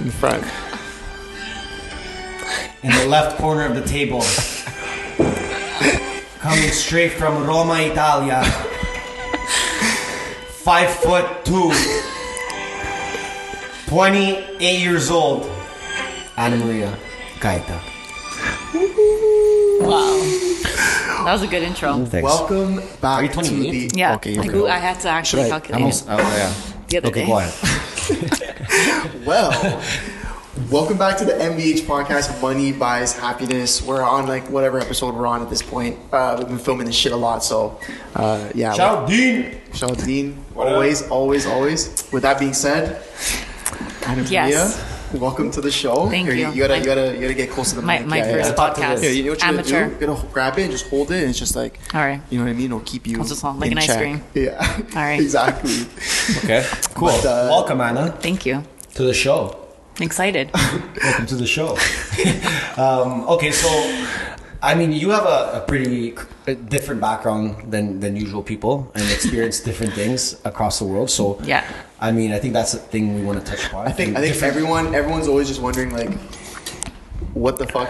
in the front. in the left corner of the table. Coming straight from Roma, Italia. Five foot two. 28 years old. Anna Maria Gaeta. Wow. That was a good intro. Thanks. Welcome back you to 28? the. Yeah. Okay. I, okay. go- I had to actually Should I- calculate Almost, oh, yeah. the other Okay, day. go ahead. Well, welcome back to the MBH podcast. Money buys happiness. We're on like whatever episode we're on at this point. Uh, we've been filming this shit a lot, so uh, yeah. Shout out Dean. Shout out to Dean. Always, always, always. With that being said, Anna Yes. Maria, welcome to the show. Thank Here, you. You gotta, My- you gotta, you gotta get close to the mic. my yeah, first yeah. podcast. this. Yeah, you know what you Amateur. gotta do? You gotta grab it and just hold it, and it's just like, All right. you know what I mean? It'll keep you. I'll just hold- like in an ice cream. Yeah. All right. exactly. Okay, cool. But, uh, Welcome, Anna, Thank you. to the show. Excited. Welcome to the show. um, okay, so I mean, you have a, a pretty different background than than usual people, and experience different things across the world. So Yeah. I mean, I think that's the thing we want to touch upon. I think I think different- everyone everyone's always just wondering like, what the fuck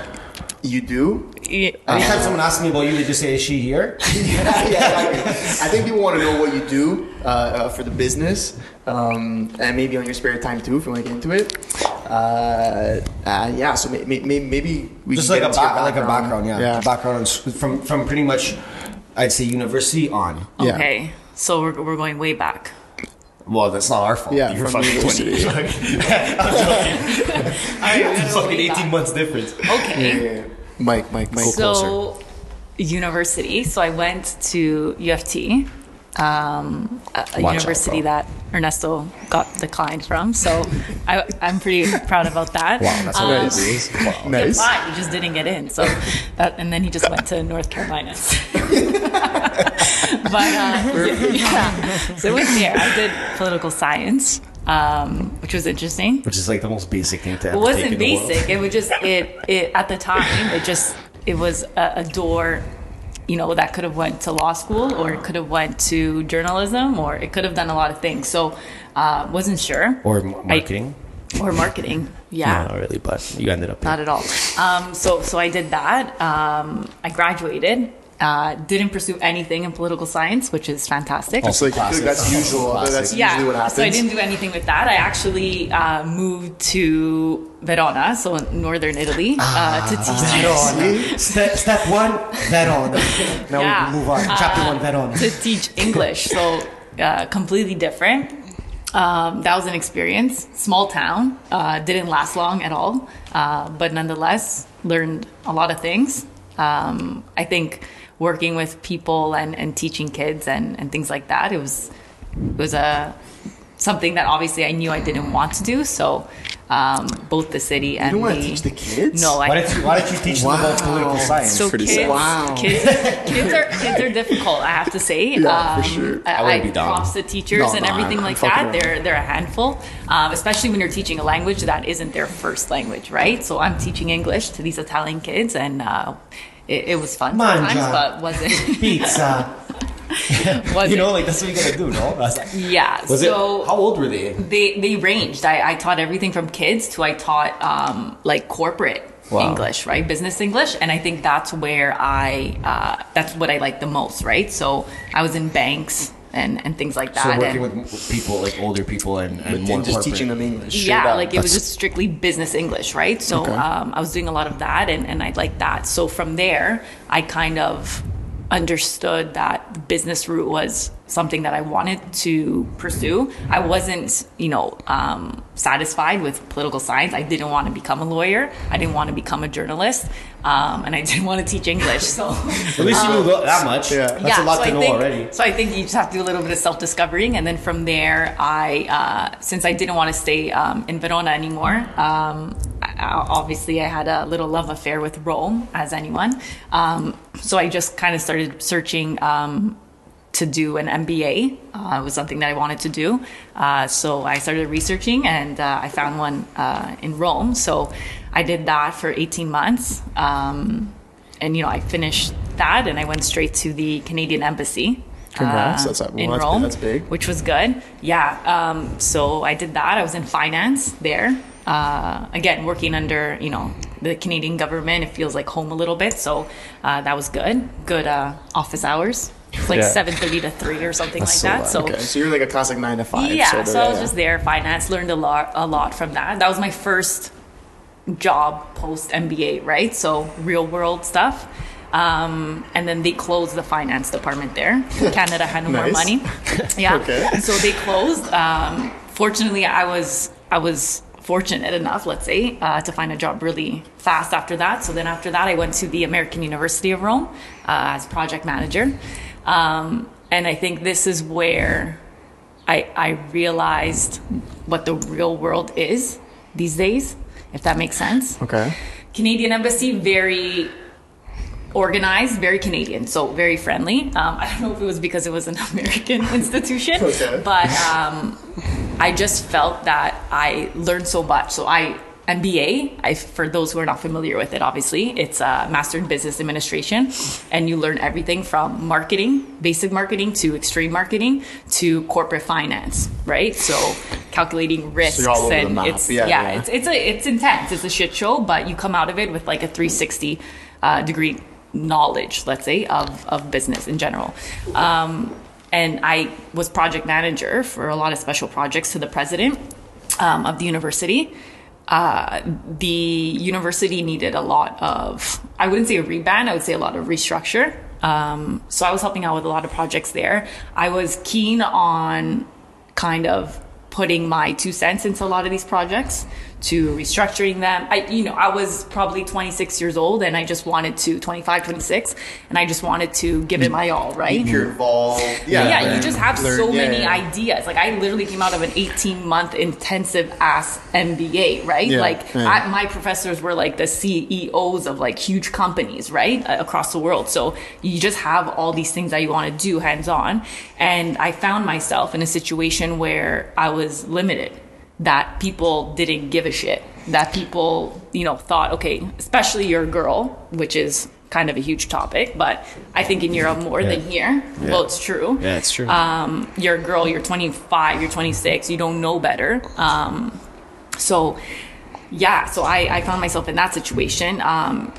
you do? Yeah. Anytime someone asks me about you, they just say, "Is she here?" yeah, exactly. I think people want to know what you do uh, uh, for the business, um, and maybe on your spare time too, if you want to get into it. Uh, uh, yeah, so may, may, may- maybe we just can like a get into your back, like a background, yeah, yeah. Background on from from pretty much, I'd say university on. Yeah. Okay. So we're, we're going way back. Well, that's not our fault. Yeah, You're from fucking university. It's fucking eighteen months difference. Okay. Yeah, yeah. Mike, Mike, Mike. So, university. So I went to U of T, um, a, a Watch out, university bro. that Ernesto got declined from. So I, I'm pretty proud about that. Wow, that's Um, what nice. it is. Wow. He Nice. applied, he just didn't get in. So, that, and then he just went to North Carolina. but uh, yeah, so I went there. I did political science, um, which was interesting. Which is like the most basic thing to ever It wasn't in the world. basic. It was just it. It at the time. It just it was a, a door. You know that could have went to law school, or it could have went to journalism, or it could have done a lot of things. So, uh, wasn't sure. Or marketing. or marketing. Yeah. Not really, but you ended up. Not at all. Um, so, so I did that. Um, I graduated. Uh, didn't pursue anything in political science, which is fantastic. It's like I that's Classic. usual. Classic. That's yeah, usually what happens. so I didn't do anything with that. I actually uh, moved to Verona, so in northern Italy, uh, to teach. Verona. Step, step one, Verona. Now Yeah. we move on. Chapter Uh, one, Verona. to teach English. So uh, completely different. Um, that was an experience. Small town. Uh, didn't last long at all, uh, but nonetheless learned a lot of things. Um, I think working with people and, and teaching kids and, and things like that. It was it was a something that obviously I knew I didn't want to do. So um, both the city and don't wanna the, teach the kids? No, I Why did you, why did you teach them about political science? so pretty kids, sad. Wow. kids, kids are kids are difficult. I have to say. Um, Yeah, for sure. I, I wouldn't I be down. props to teachers No, and no, everything I'm- like I'm that. They're they're a handful, um, especially when you're teaching a language that isn't their first language, right? So I'm teaching English to these Italian kids, and uh, it, it was fun Mangia. sometimes, but wasn't Pizza. you know, like that's what you gotta do, no? Like, yeah. was so it? How old were they? they they ranged. I, I taught everything from kids to I taught um, like corporate Wow. English, right? Business English, and I think that's where I uh, that's what I like the most, right? So I was in banks and and things like that. So working and, with people, like older people, and, and And more just corporate. teaching them English. yeah, up. like it was just strictly business English, right? So Okay. um, I was doing a lot of that, and, and I liked that. So from there, I kind of understood that the business route was something that I wanted to pursue. I wasn't, you know, um, satisfied with political science. I didn't want to become a lawyer. I didn't want to become a journalist, um, and I didn't want to teach English. So At least you knew that much. Yeah. That's a lot so to I know think, already. So I think you just have to do a little bit of self discovering, and then from there, I uh, since I didn't want to stay um, in Verona anymore. Um, I, I- obviously, I had a little love affair with Rome, as anyone. Um, so I just kind of started searching. To do an MBA uh, it was something that I wanted to do. Uh, so I started researching and uh, I found one uh, in Rome. So I did that for 18 months. Um, and, you know, I finished that and I went straight to the Canadian Embassy Congrats. uh, That's- well, in that's- Rome, that's big. which was good. Yeah. Um, so I did that. I was in finance there. Uh, again, working under you know the Canadian government, it feels like home a little bit. So uh, that was good. Good uh, office hours. It's like Yeah. seven thirty to three or something That's like so that. loud. So Okay, so you're like a classic nine to five. yeah, sort of, so I was yeah. just there, finance, learned a lot, a lot from that. That was my first job post MBA, right? So real world stuff. Um, and then they closed the finance department there. Canada had no more money. Yeah. Okay. So they closed. Um, fortunately, I was I was fortunate enough, let's say, uh, to find a job really fast after that. So then after that, I went to the American University of Rome uh, as project manager. Um, and I think this is where I, I realized what the real world is these days, if that makes sense. Okay. Canadian Embassy, very organized, very Canadian, so very friendly. Um, I don't know if it was because it was an American institution, Okay. but um, I just felt that I learned so much. So I MBA, I, for those who are not familiar with it, obviously, it's a Master in Business Administration, and you learn everything from marketing, basic marketing, to extreme marketing, to corporate finance, right? So calculating risks you're all over the and map. it's Yeah, yeah, yeah. it's it's a it's intense. It's a shit show, but you come out of it with like a 360 uh, degree knowledge, let's say, of of business in general. Um, and I was project manager for a lot of special projects to the president um, of the university. Uh, the university needed a lot of, I wouldn't say a rebrand, I would say a lot of restructure. Um, so I was helping out with a lot of projects there. I was keen on kind of putting my two cents into a lot of these projects to restructuring them i you know i was probably 26 years old and i just wanted to 25 26 and i just wanted to give it my all right You're involved. Yeah. yeah, you just have Learn- so yeah, many yeah. ideas. Like I literally came out of an 18 month intensive ass MBA, right? Like. I, my professors were like the CEOs of like huge companies, right, across the world. So you just have all these things that you want to do hands on. And I found myself in a situation where I was limited. That people didn't give a shit. That people, you know, thought, okay, especially you're a girl, which is kind of a huge topic, but I think in Europe more than here. Well, it's true Yeah, it's true. um, you're a girl, you're 25, you're 26, you don't know better. Um, so, yeah, so I, I found myself in that situation. Um,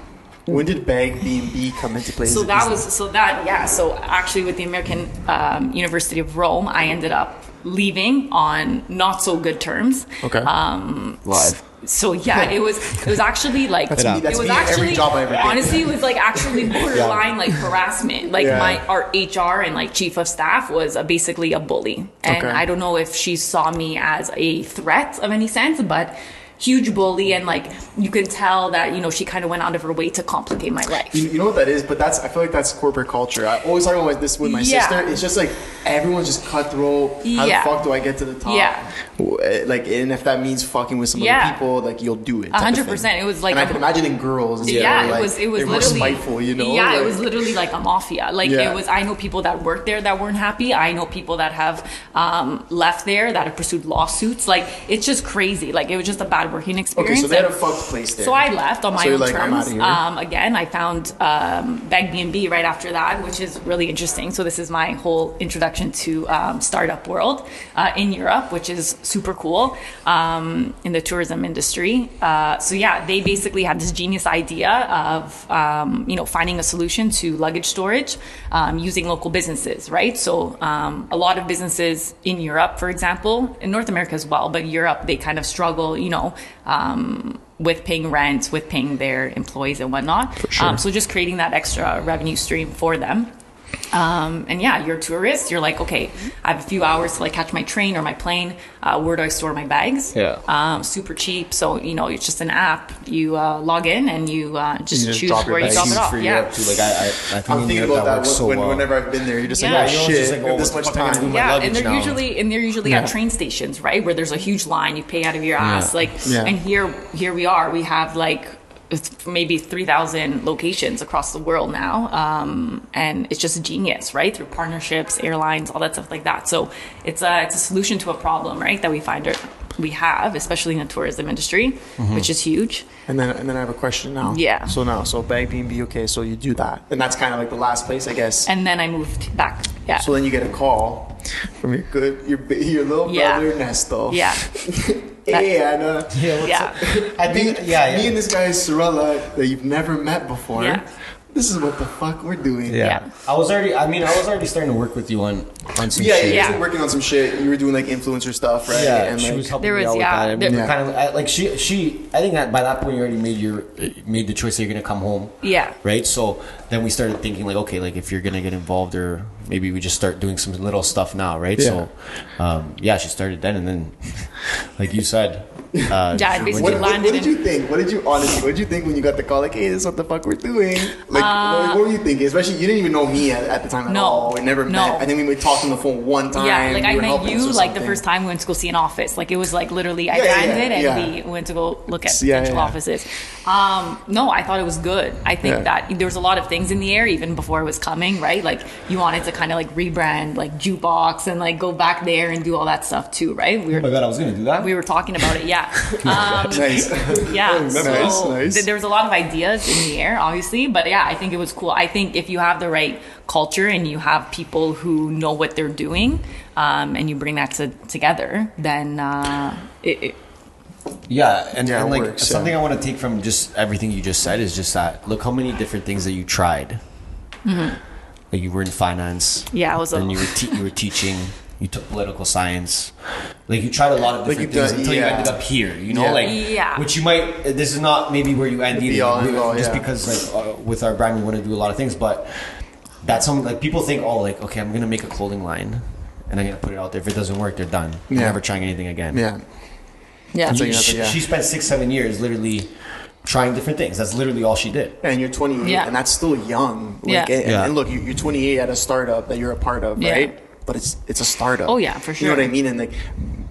When did Bagbnb come into play? so that was, so that, yeah, so actually with the American um, University of Rome, I ended up leaving on not so good terms. Okay. Um, Live. so yeah, it was it was actually like That's me- that's it was me in every actually job I ever did. honestly it was like actually borderline like harassment. Like Yeah. my our HR and like chief of staff was uh basically a bully, and Okay. I don't know if she saw me as a threat of any sense, but huge bully and like you can tell that you know she kind of went out of her way to complicate my life. You, you know what that is, but that's I feel like that's corporate culture. I always talk about this with my Yeah. sister. It's just like everyone's just cutthroat. How Yeah. the fuck do I get to the top? Yeah. Eh, Like, and if that means fucking with some Yeah. other people, like you'll do it. A type of hundred percent. It was like and I can imagine in girls. yeah, well, it was it was literally spiteful. You know? Yeah, it was literally like a mafia. Like it was. I know people that worked there that weren't happy. I know people that have um, left there that have pursued lawsuits. Like it's just crazy. Like it was just a bad working experience. Okay, so they had a fucked place there. So I left on my So own like, terms. Um, again, I found um, Bagbnb right after that, which is really interesting. So this is my whole introduction to um, startup world uh, in Europe, which is super cool um, in the tourism industry. Uh, so yeah, they basically had this genius idea of um, you know finding a solution to luggage storage um, using local businesses, right? So um, a lot of businesses in Europe, for example, in North America as well, but Europe they kind of struggle, you know. Um, with paying rent, with paying their employees and whatnot. sure. Um, so just creating that extra revenue stream for them. Um, and yeah, you're a tourist. You're like, okay, I have a few hours to like catch my train or my plane. Uh, where do I store my bags? Yeah. Um, super cheap. So you know, it's just an app. You uh, log in and you uh, just, You just choose drop your where you bags. drop it Huge off. Yeah. Too. Like I, I, I think I'm thinking about that that so when, well. whenever I've been there. You're just Yeah. like, Yeah, oh you shit, just like, have oh, this much the fuck am I time. doing? yeah, and they're now. usually and they're usually Yeah. at train stations, right? Where there's a huge line, you pay out of your ass. Like, Yeah. and here here we are. We have like it's maybe three thousand locations across the world now, um, and it's just genius, right? Through partnerships, airlines, all that stuff like that. So it's a it's a solution to a problem, right? That we find it we have, especially in the tourism industry, which is huge. And then, and then I have a question now. Yeah. So now, so B&B, okay, so you do that, and that's kind of like the last place, I guess. And then I moved back Yeah. So then you get a call from your good your your little Yeah. brother Nesto. Yeah. hey Anna. Yeah, what's Yeah. up? I think, me, yeah, yeah. me and this guy Sorella that you've never met before. Yeah. This is what the fuck we're doing. yeah. Yeah. I was already. I mean, I was already starting to work with you on on some Yeah, shit. you Yeah. were working on some shit. You were doing like influencer stuff, right? Yeah, and she like, was helping There me was- out yeah, with that. I mean, Yeah. kind of I- like she, she. I think that by that point you already made your made the choice that you're gonna come home. Yeah. Right. So then we started thinking like, okay, like if you're gonna get involved, or maybe we just start doing some little stuff now, right? Yeah. So, um, yeah, she started then, and then, like you said, uh, Yeah, basically What, you- what, landed what did you think? What did you honestly? What did you think when you got the call? Like, hey, this is what the fuck we're doing. Like, what, what were you thinking? Especially, you didn't even know me at, at the time at No. all. We never No. met. I think we would talk on the phone one time. Yeah, like We I were met you like the first time we went to go see an office. Like it was like literally I Yeah, yeah, landed and yeah. we went to go look at Yeah, potential yeah. offices. Um, no, I thought it was good. I think Yeah. that there was a lot of things in the air even before it was coming, right? Like you wanted to kind of like rebrand like jukebox and like go back there and do all that stuff too, right? We Oh my god, I was gonna do that. we were talking about it, yeah. Um, Nice. yeah Nice, so nice. th- there was a lot of ideas in the air obviously but yeah i think it was cool i think if you have the right culture and you have people who know what they're doing um, and you bring that to, together then uh, it, it, Yeah, and, Yeah, and like works, something yeah. I want to take from just everything you just said is just that look how many different things that you tried. Like you were in finance. Mm-hmm. Yeah, I was a- Then you were te- you were teaching. You took political science. Like you tried a lot of different you've things done- until you ended up here. You know, Yeah. like Yeah. which you might. This is not maybe where you end The either. be all and all, just yeah. because like uh, with our brand we want to do a lot of things, but that's something like people think oh like okay I'm gonna make a clothing line. And I'm gonna put it out there. If it doesn't work, they're done. They're never trying anything again. Yeah. yeah And So you- you have to- she, yeah. she spent six, seven years literally trying different things. That's literally all she did. And you're 28, Yeah. and that's still young. Like, Yeah. And, Yeah. and look, you- you're 28 at a startup that you're a part of, Yeah. right? But it's it's a startup. Oh, yeah, for sure. You know what I mean? And like,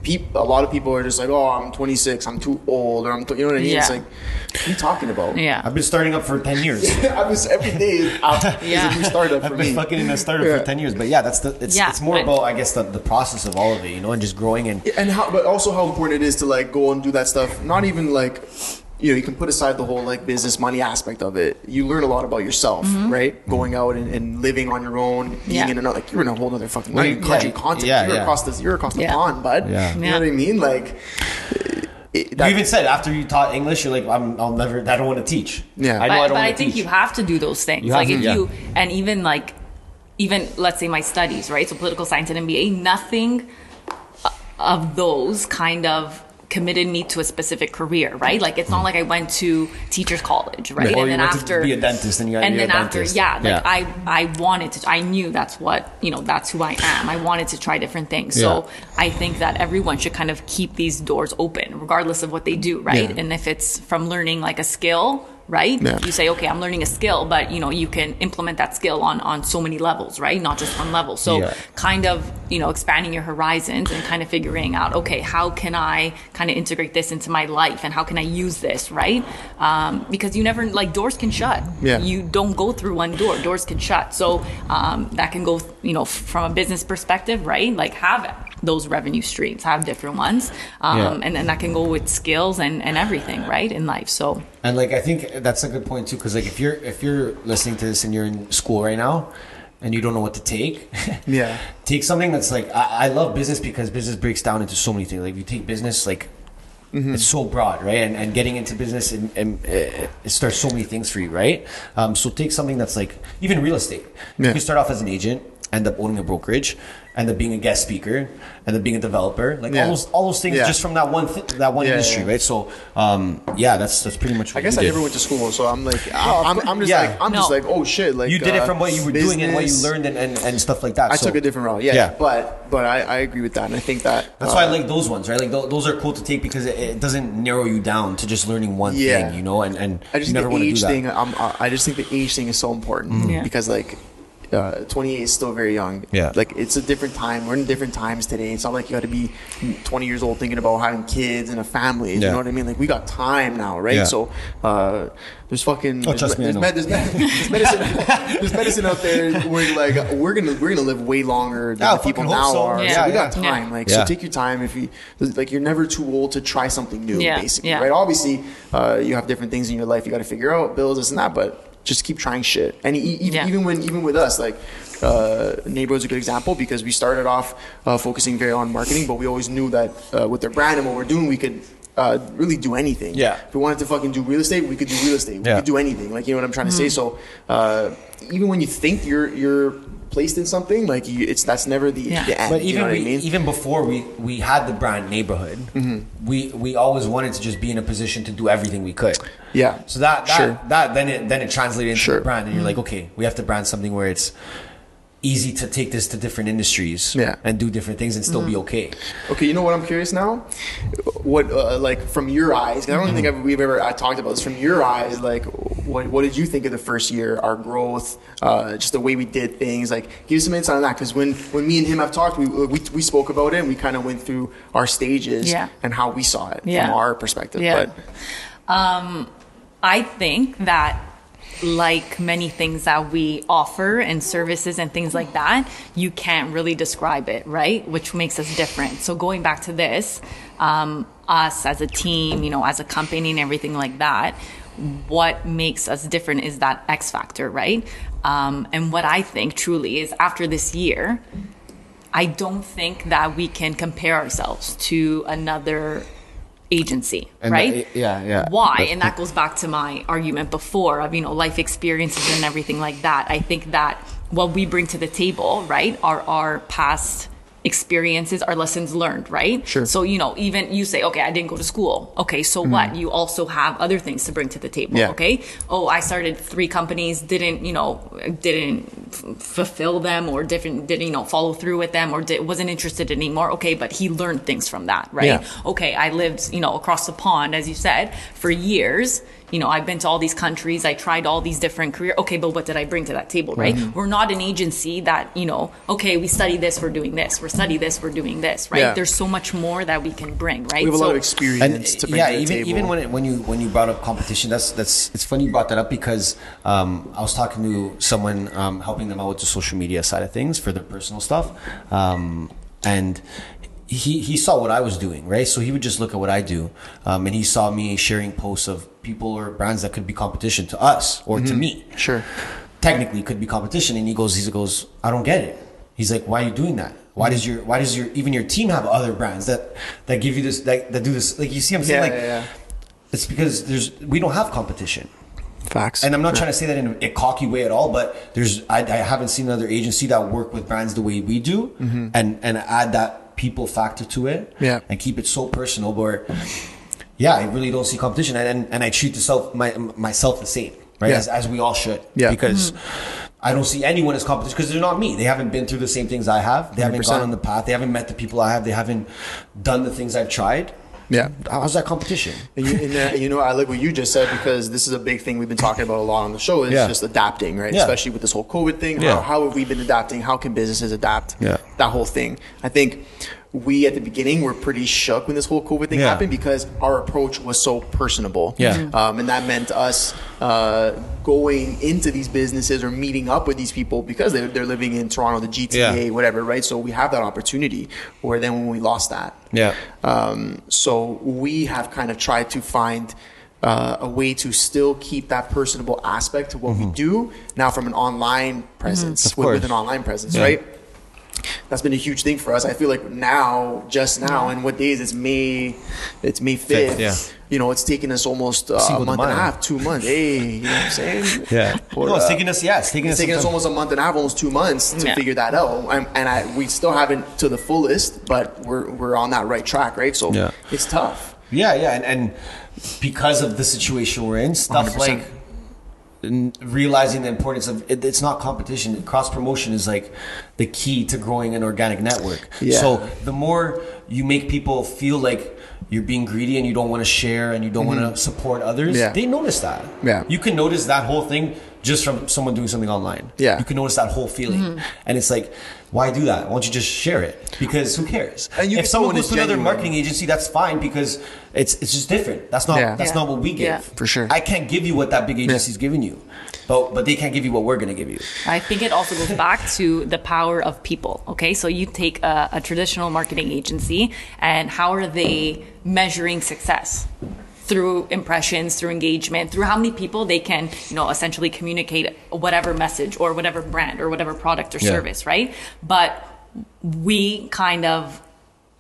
peop, a lot of people are just like, "Oh, I'm 26. I'm too old," or "I'm," you know what I mean? It's like, what are you talking about? yeah I've been starting up for ten years. I was every day is, out, Yeah. is a new startup I've me. been fucking in a startup Yeah. for ten years. But yeah, that's the. It's, Yeah, it's more but- about I guess the, the process of all of it, you know, and just growing and and how, but also how important it is to like go and do that stuff. Not even like, you know, you can put aside the whole like business money aspect of it. You learn a lot about yourself, right? Going out and, and living on your own, being Mm-hmm. Yeah. in another, like you're in a whole other fucking, Well, not even yeah, country content. yeah, you're yeah. across the, you're across the Yeah. pond, bud. Yeah. You know what I mean? Like, it, that, you even said after you taught English, you're like, I'm, I'll never. I don't want to teach. Yeah. I know but, I don't but I think teach. you have to do those things. You have like to, if yeah. you and even like even let's say my studies, right? So political science and MBA, nothing of those kind of committed me to a specific career, right? Like it's not hmm. like I went to teachers college, right? Or and you then went to after be a dentist and you got to and be a then after dentist. yeah, like Yeah. I I wanted to I knew that's what, you know, that's who I am. I wanted to try different things. So Yeah. I think that everyone should kind of keep these doors open regardless of what they do, right? Yeah. And if it's from learning like a skill right? Yeah. you say okay i'm learning a skill but you know you can implement that skill on on so many levels right? Not just one level. So Yeah. kind of you know expanding your horizons and kind of figuring out okay how can i kind of integrate this into my life and how can i use this right? Um, because you never like doors can shut. Yeah. you don't go through one door. Doors can shut. So um, that can go you know from a business perspective right? Like have those revenue streams have different ones um, Yeah. and then that can go with skills and, and everything right in life so And like I think that's a good point too, because like if you're if you're listening to this and you're in school right now, and you don't know what to take, Yeah. take something that's like I, I love business because business breaks down into so many things. Like if you take business, like Mm-hmm. it's so broad, right? And, and getting into business and, and uh, it starts so many things for you, right? Um, so take something that's like even real estate. Yeah. You can start off as an agent, end up owning a brokerage, end up being a guest speaker, end up being a developer. Like Yeah. all those all those things Yeah. just from that one th- that one Yeah, industry, yeah. right? So um, yeah, that's that's pretty much. What I guess you I did. never went to school, so I'm like, I'm, I'm, I'm just yeah. like, I'm just like, oh shit, like you did it uh, from what you were doing and what you learned and, and, and stuff like that. I So took a different route, yeah. Yeah. But but I, I agree with that, and I think that That's uh, why I like those ones, right? Like tho- those are cool to take because it, it doesn't narrow you down to just learning one Yeah. thing, you know. And and I just you never the want to do age that. thing. I'm, uh, I just think the age thing is so important Yeah. because like. Uh, 28 is still very young. Yeah. Like it's a different time. We're in different times today. It's not like you got to be 20 years old thinking about having kids and a family. Yeah. You know what I mean? Like we got time now, right? Yeah. So uh, there's fucking Oh, there's, trust me, there's, med- there's, med- there's medicine there's medicine out there where like we're gonna we're gonna live way longer than Yeah, I the people fucking hope now so. are. Yeah. So we Yeah, got yeah. time. Like Yeah. so, take your time. If you like, you're never too old to try something new. Yeah, Basically, yeah. right? Obviously, uh, you have different things in your life you got to figure out, bills, this and that. But just keep trying shit. And e- e- Yeah. even when even with us, like uh, Neighborhood's a good example because we started off uh, focusing very on marketing, but we always knew that uh, with their brand and what we're doing, we could. Uh, really do anything. Yeah. If we wanted to fucking do real estate, we could do real estate. We Yeah. could do anything. Like you know what I'm trying to say. So uh, even when you think you're you're placed in something, like you, it's that's never the, Yeah. the end. But you even know what we, I mean? even before we we had the brand neighborhood, Mm-hmm. we we always wanted to just be in a position to do everything we could. Yeah. So that that, Sure. that then it then it translated into Sure. the brand, and you're like, okay, we have to brand something where it's easy to take this to different industries, Yeah. and do different things and still be okay. Okay, you know what I'm curious now? What uh, like from your eyes? 'cause I don't think I've, we've ever I talked about this. From your eyes, like what what did you think of the first year? Our growth, uh, just the way we did things. Like give us some insight on that. Because when when me and him have talked, we we, we spoke about it and we kind of went through our stages Yeah. and how we saw it Yeah. from our perspective. Yeah. But Um, I think that like many things that we offer and services and things like that, you can't really describe it, right? Which makes us different. So going back to this, um, us as a team, you know, as a company and everything like that, what makes us different is that X factor, right? Um, and what I think truly is after this year, I don't think that we can compare ourselves to another agency, And right? that- yeah, yeah. Why? And that goes back to my argument before of, you know, life experiences and everything like that. I think that what we bring to the table, right, are our past experiences, our lessons learned, right? Sure. So, you know, even you say, okay, I didn't go to school. Okay, so mm-hmm. what? You also have other things to bring to the table, Yeah. okay? Oh, I started three companies, didn't, you know, didn't f- fulfill them or different, didn't, you know, follow through with them or did, wasn't interested anymore. Okay, but he learned things from that, right? Yeah. okay, I lived, you know, across the pond, as you said, for years. You know, I've been to all these countries. I tried all these different career. Okay, but what did I bring to that table, right? Mm-hmm. We're not an agency that, you know, okay, we study this, we're doing this. We're study this, we're doing this, right? Yeah. There's so much more that we can bring, right? we have a lot So- of experience to bring yeah, to the even table. even when it, when you when you brought up competition, that's that's it's funny you brought that up because um, I was talking to someone um, helping them out with the social media side of things for their personal stuff, um, and. He, he saw what I was doing, right? So he would just look at what I do, um, and he saw me sharing posts of people or brands that could be competition to us or to me. Sure. Technically, could be competition, and he goes, he goes, I don't get it. He's like, why are you doing that? Why does your why does your even your team have other brands that that give you this that, that do this? Like you see, I'm saying Yeah, like yeah, yeah. it's because there's we don't have competition, Facts. and I'm not trying to say that in a cocky way at all. But there's I, I haven't seen another agency that work with brands the way we do, and and add that people factor to it, Mm-hmm. Yeah. and keep it so personal. Where yeah, I really don't see competition, and and, and I treat myself my, myself the same, right? Yeah. As, as we all should, Yeah. because. I don't see anyone as competition because they're not me. They haven't been through the same things I have. They haven't gone on the path. They haven't met the people I have. They haven't done the things I've tried. Yeah. How's that competition? And you, and, uh, you know, I like what you just said because this is a big thing we've been talking about a lot on the show is Yeah. just adapting, right? Yeah. Especially with this whole COVID thing. Yeah. How, how have we been adapting? How can businesses adapt? Yeah. That whole thing. I think we at the beginning were pretty shook when this whole COVID thing Yeah. happened because our approach was so personable. Yeah. Mhm. Um, and that meant us uh, going into these businesses or meeting up with these people because they're, they're living in Toronto, the GTA, Yeah. whatever, right? So we have that opportunity. Where then when we lost that, Yeah. um, so we have kind of tried to find uh, a way to still keep that personable aspect to what we do now from an online presence Mm-hmm. With, with an online presence, Yeah. right? That's been a huge thing for us. I feel like now, just now, and what days? It's May. It's May fifth. yeah. You know, it's taken us almost uh, a month and a half, two months. Hey, you know what I'm saying? Yeah. Or, no, it's uh, taking us. Yeah, it's taking it's us. taken us almost a month and a half, almost two months to Yeah. figure that out, and, and I, we still haven't to the fullest, but we're we're on that right track, right? So Yeah. it's tough. Yeah, yeah, and, and because of the situation we're in, stuff 100%. like realizing the importance of it, it's not competition. Cross promotion is like the key to growing an organic network. Yeah. So the more you make people feel like you're being greedy and you don't want to share and you don't want to support others, Mm-hmm. Yeah. they notice that. Yeah. You can notice that whole thing just from someone doing something online. Yeah. You can notice that whole feeling. Mm-hmm. And it's like, why do that? Why don't you just share it? Because who cares? And you if someone someone goes is to another marketing agency, that's fine because it's it's just different. That's not Yeah. that's Yeah. not what we give. Yeah. For sure. I can't give you what that big agency's giving you. But but they can't give you what we're gonna give you. I think it also goes back to the power of people. Okay, so you take a, a traditional marketing agency, and how are they measuring success? Through impressions, through engagement, through how many people they can, you know, essentially communicate whatever message or whatever brand or whatever product or Yeah. service, right? But we kind of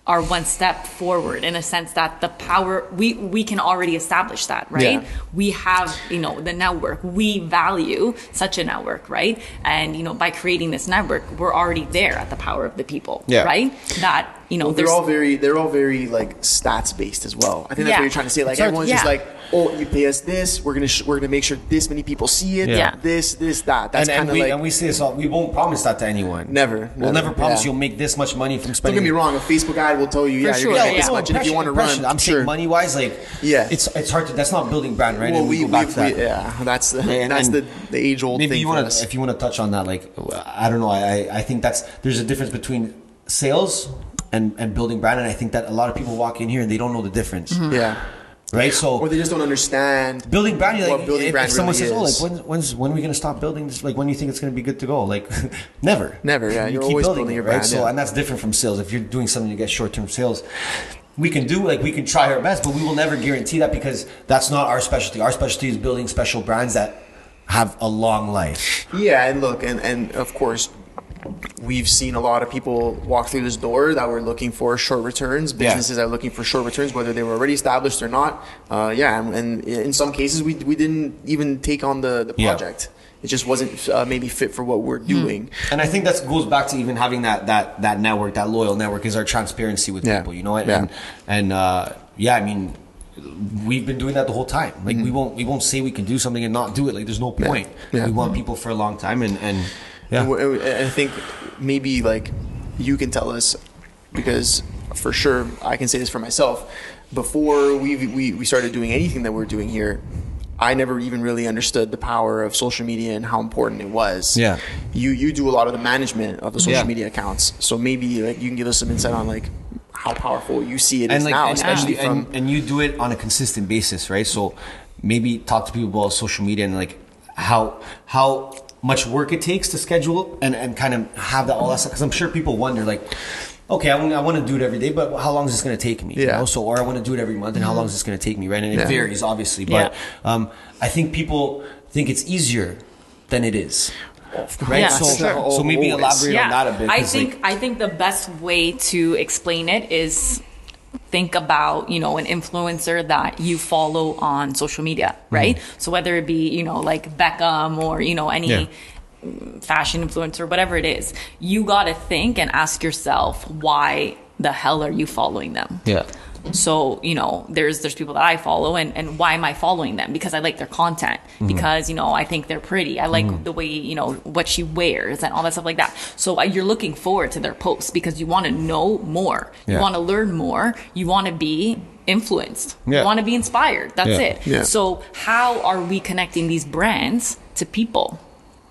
are one step forward in a sense that the power we we can already establish that right Yeah. we have you know the network we value such a network right and you know by creating this network we're already there at the power of the people Yeah. right that you know Well, they're all very they're all very like stats based as well. I think that's Yeah. what you're trying to say. Like It's hard- everyone's just like, oh, you pay us this, we're gonna sh- we're gonna make sure this many people see it. Yeah. This, this, that. That's and, and kind of we like. and we say this all. We won't promise that to anyone. Never, We'll never, never promise yeah. you'll make this much money from spending. don't get me wrong. A Facebook ad will tell you, yeah, sure, you're gonna yeah, make this yeah. much, and if you want to run, I'm sure. saying money wise, like Yeah. it's it's hard to. That's not building brand, right? Well, and we, we, go back we, to that. yeah, that's the And- that's the, the age old Maybe you want to, if you want to touch on that, like I don't know, I I think that's there's a difference between sales and and building brand, and I think that a lot of people walk in here and they don't know the difference, mm-hmm. yeah, right? So or they just don't understand building brand, you're what like building if, brand if someone really says, "Oh, like when, when's when are we gonna stop building this? Like when do you think it's gonna be good to go?" Like never, Never, yeah. You You're keep building, building it, your right? brand, So and that's different from sales. If you're doing something to get short term sales. We can do like we can try our best, but we will never guarantee that because that's not our specialty. Our specialty is building special brands that have a long life. Yeah, and look, and, and of course, we've seen a lot of people walk through this door that were looking for short returns. Businesses that are looking for short returns, whether they were already established or not. Uh, yeah, and, and in some cases, we, we didn't even take on the, the Yeah. project. It just wasn't uh, maybe fit for what we're Hmm. doing. And I think that goes back to even having that that that network, that loyal network, is our transparency with Yeah. people. You know, and Yeah. and, and uh, yeah, I mean, we've been doing that the whole time. Like we won't we won't say we can do something and not do it. Like there's no point. Mm-hmm. Yeah. We want people for a long time, and and yeah, And and I think maybe like you can tell us because for sure I can say this for myself. Before we we, we started doing anything that we're doing here, I never even really understood the power of social media and how important it was. Yeah. You you do a lot of the management of the social Yeah. media accounts, so maybe like you can give us some insight on like how powerful you see it is and like now, and, especially and, from and, and you do it on a consistent basis, right? So maybe talk to people about social media and like how how much work it takes to schedule and and kind of have that all that stuff. Because I'm sure people wonder like. Okay, I want, I want to do it every day, but how long is this going to take me? You Yeah. know? So, or I want to do it every month, and how long is this going to take me? Right? And it Yeah. varies, obviously, but um, I think people think it's easier than it is. Right? Yeah, so, sure. so maybe Always. elaborate on that a bit. I 'cause, think like, I think the best way to explain it is think about you know an influencer that you follow on social media, Mm-hmm. right? So whether it be you know like Beckham or you know any Yeah. fashion influencer, whatever it is, you got to think and ask yourself why the hell are you following them? yeah. So, you know, there's there's people that I follow and, and why am I following them? Because I like their content. Mm-hmm. Because, you know, I think they're pretty. I like the way, you know, what she wears and all that stuff like that. So uh, you're looking forward to their posts because you want to know more. You want to learn more. You want to be influenced. Yeah. You want to be inspired. That's Yeah. it. Yeah. So how are we connecting these brands to people?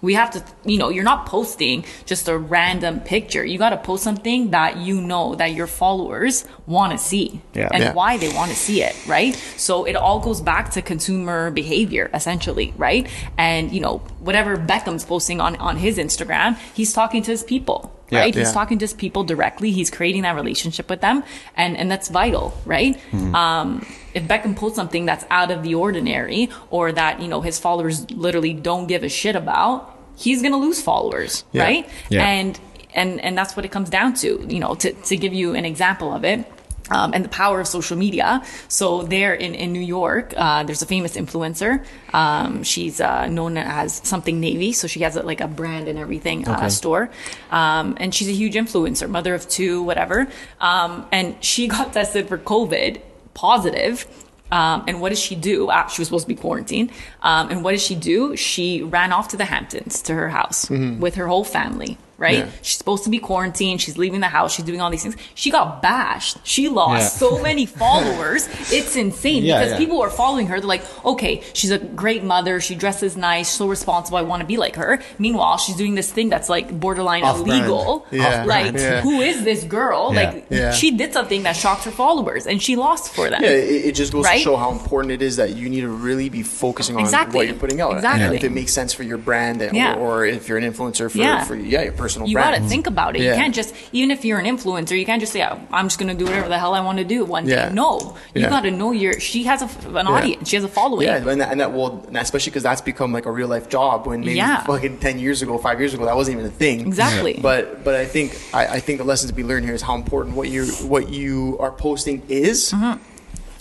We have to, you know, you're not posting just a random picture. You got to post something that you know that your followers want to see Yeah. and Yeah. why they want to see it, right? So it all goes back to consumer behavior, essentially, right? And, you know, whatever Beckham's posting on, on his Instagram, he's talking to his people. Yeah. Right, he's Yeah. talking to his people directly. He's creating that relationship with them, and and that's vital, right? Hmm. Um, if Beckham posts something that's out of the ordinary, or that you know his followers literally don't give a shit about, he's gonna lose followers, Yeah. right? Yeah. And and and that's what it comes down to. You know, to to give you an example of it. Um, and the power of social media. So there in, in New York, uh, there's a famous influencer. Um, she's uh, known as something Navy, so she has a, like a brand and everything uh, Okay. store. Um, and she's a huge influencer, mother of two, whatever. Um, and she got tested for COVID positive. Um, and what does she do? Uh, she was supposed to be quarantined. Um, and what does she do? She ran off to the Hamptons to her house with her whole family. Right? Yeah. She's supposed to be quarantined. She's leaving the house. She's doing all these things. She got bashed. She lost Yeah. so many followers. It's insane Yeah, because people are following her. They're like, okay, she's a great mother. She dresses nice, so responsible. I want to be like her. Meanwhile, she's doing this thing that's like borderline Off-brand. illegal. Yeah. Like, who is this girl? Like, she did something that shocked her followers and she lost for them. Yeah, it, it just goes Right? to show how important it is that you need to really be focusing on Exactly. what you're putting out. Exactly. If it makes sense for your brand, and- Yeah. or, or if you're an influencer for, Yeah. for yeah, your personal you brand. got to think about it. Yeah. You can't just, even if you're an influencer, you can't just say, "Oh, I'm just going to do whatever the hell I want to do one Yeah. day. No, you Yeah. got to know your, she has a, an audience, she has a following. Yeah, and that, and that and especially because that's become like a real life job. When maybe Yeah. fucking ten years ago, five years ago, that wasn't even a thing. Exactly. But but I think I, I think the lesson to be learned here is how important what you what you are posting is, Mm-hmm.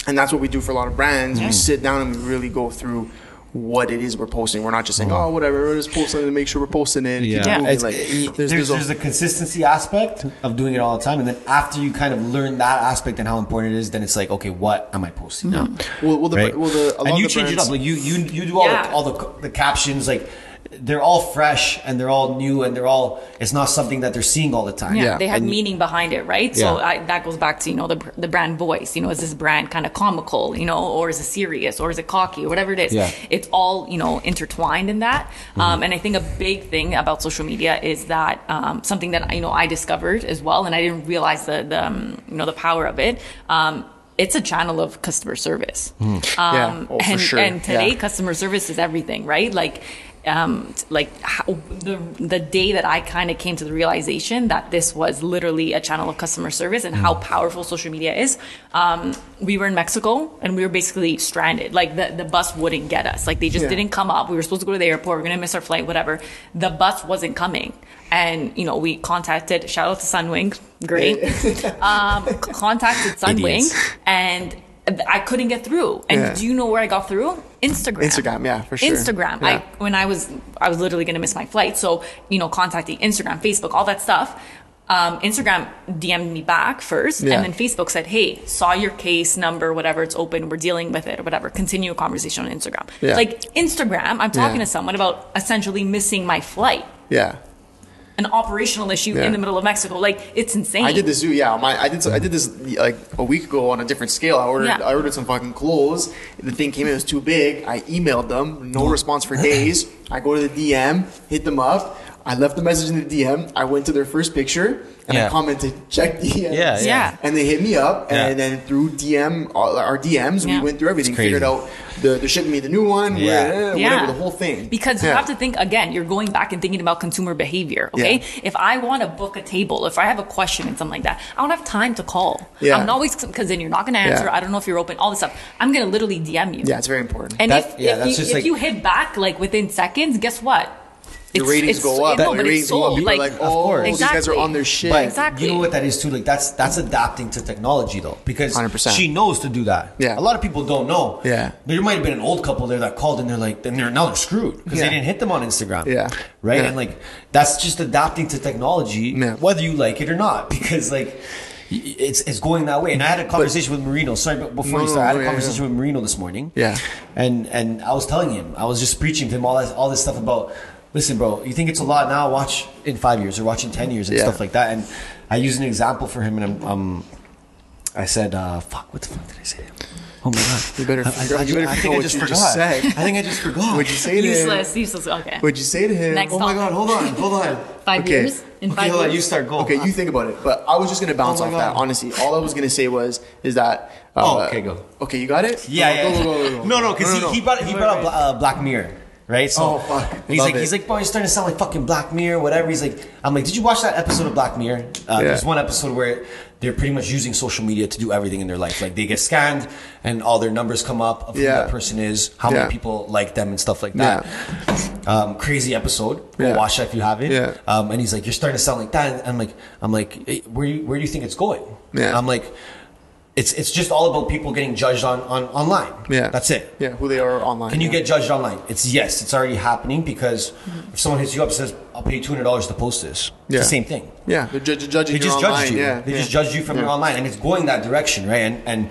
and that's what we do for a lot of brands. We sit down and we really go through what it is we're posting. We're not just saying, oh, whatever, we're just posting to make sure we're posting it. and keep it Yeah. moving." It's, Like, there's, there's, there's, there's, a- the consistency aspect of doing it all the time, and then after you kind of learn that aspect and how important it is, then it's like, okay, what am I posting now? well, well, the, Right? well, the, and you of the change it up. Like you, you, you do all Yeah. the, all the the captions. Like they're all fresh and they're all new and they're all. It's not something that they're seeing all the time. Yeah, Yeah, they have and- meaning behind it, right? So Yeah. I, that goes back to you know the the brand voice. You know, is this brand kind of comical? You know, or is it serious, or is it cocky, or whatever it is? Yeah. It's all you know intertwined in that. Um, and I think a big thing about social media is that um, something that you know I discovered as well, and I didn't realize the the um, you know the power of it. Um, it's a channel of customer service. Um, Yeah. Oh, for and, sure. and today, Yeah. customer service is everything, right? Like, um, like how, the the day that I kind of came to the realization that this was literally a channel of customer service and how powerful social media is. Um, we were in Mexico and we were basically stranded. Like the the bus wouldn't get us. Like they just Yeah. didn't come up. We were supposed to go to the airport. We are gonna miss our flight. Whatever. The bus wasn't coming. And you know we contacted. Shout out to Sunwing, great. um, contacted Sunwing, Idiots. and I couldn't get through. And Yeah. do you know where I got through? Instagram. Instagram, yeah, for sure. Instagram. Yeah. I when I was I was literally gonna miss my flight, so you know, contacting Instagram, Facebook, all that stuff. Um, Instagram DM'd me back first, Yeah. and then Facebook said, "Hey, saw your case number, whatever. It's open. We're dealing with it, or whatever. Continue a conversation on Instagram." Yeah. Like Instagram, I'm talking Yeah. to someone about essentially missing my flight, yeah. An operational issue Yeah. in the middle of Mexico. Like it's insane. I did this too. Yeah, my I did I did this like a week ago on a different scale. I ordered Yeah. I ordered some fucking clothes. The thing came in it was too big. I emailed them, no response for days. I go to the DM, hit them up. I left the message in the DM. I went to their first picture and I commented, check DM. Yeah, Yeah. And they hit me up, Yeah. and then through DM, our DMs, Yeah. we went through everything, figured out the the shipping me the new one, Yeah. where- eh, Yeah. whatever, the whole thing. Because you have to think again, you're going back and thinking about consumer behavior. Okay. Yeah. If I want to book a table, if I have a question and something like that, I don't have time to call. Yeah. I'm always because then you're not going to answer. Yeah. I don't know if you're open. All this stuff. I'm going to literally DM you. Yeah, it's very important. And That- if, yeah, if, that's you, just if like- you hit back like within seconds, guess what? Your It's- ratings it's- go up. No, your ratings go up. sold. People are Like, like, oh, course. these guys are on their shit. But Exactly. you know what that is too? Like that's that's adapting to technology though, because 100%. she knows to do that. Yeah. a lot of people don't know. Yeah. But there might have been an old couple there that called and they're like, then they're now they're screwed because Yeah. they didn't hit them on Instagram. Yeah. right. Yeah. And like that's just adapting to technology, Yeah. whether you like it or not, because like. It's it's going that way, and I had a conversation with Marino. Sorry, but before No, you start, I had no, a yeah, conversation yeah. with Marino this morning. Yeah. and and I was telling him, I was just preaching to him all this all this stuff about. Listen, bro, you think it's a lot now? Watch in five years or watch in ten years and Yeah. stuff like that. And I used an example for him, and I'm, um, I said, uh, "Fuck, what the fuck did I say?" Oh my god! You better I, I, I, you better I figure think I just you forgot. just said. I think I just forgot. What'd you say to him? useless, useless. Okay. What'd you say to him? Next Oh my god! Hold on, hold on. Five Okay. years. In Okay, five hold on. You start. Go. Okay, you think about it. But I was just gonna bounce Oh off my that. Honestly, all I was gonna say was is that. Uh, Oh, okay, go. Okay, you got it. Yeah, Go, yeah. Go, go, go, go. No, no, because he, he brought he brought up uh, Black Mirror, right? So Oh, fuck. He's Love like it. he's like, boy, you're starting to sound like fucking Black Mirror, whatever. He's like, I'm like, did you watch that episode of Black Mirror? Uh, Yeah. There's one episode where they're pretty much using social media to do everything in their life. Like they get scanned and all their numbers come up of who that person is, how Yeah. many people like them and stuff like that. Um, crazy episode. Go Yeah. watch that if you haven't. Yeah. Um, and he's like, you're starting to sound like that. And I'm like, I'm like, where you, where do you think it's going? Yeah. I'm like. It's, it's just all about people getting judged on, on online. Yeah, That's it. Yeah, who they are online. Can you yeah. get judged online? It's yes, it's already happening because mm-hmm. if someone hits you up and says, "I'll pay you two hundred dollars to post this," Yeah. it's the same thing. Yeah, they're ju- ju- judging They just online. judged you. Yeah, they yeah. just judged you from Yeah. your online, and it's going that direction, right? And and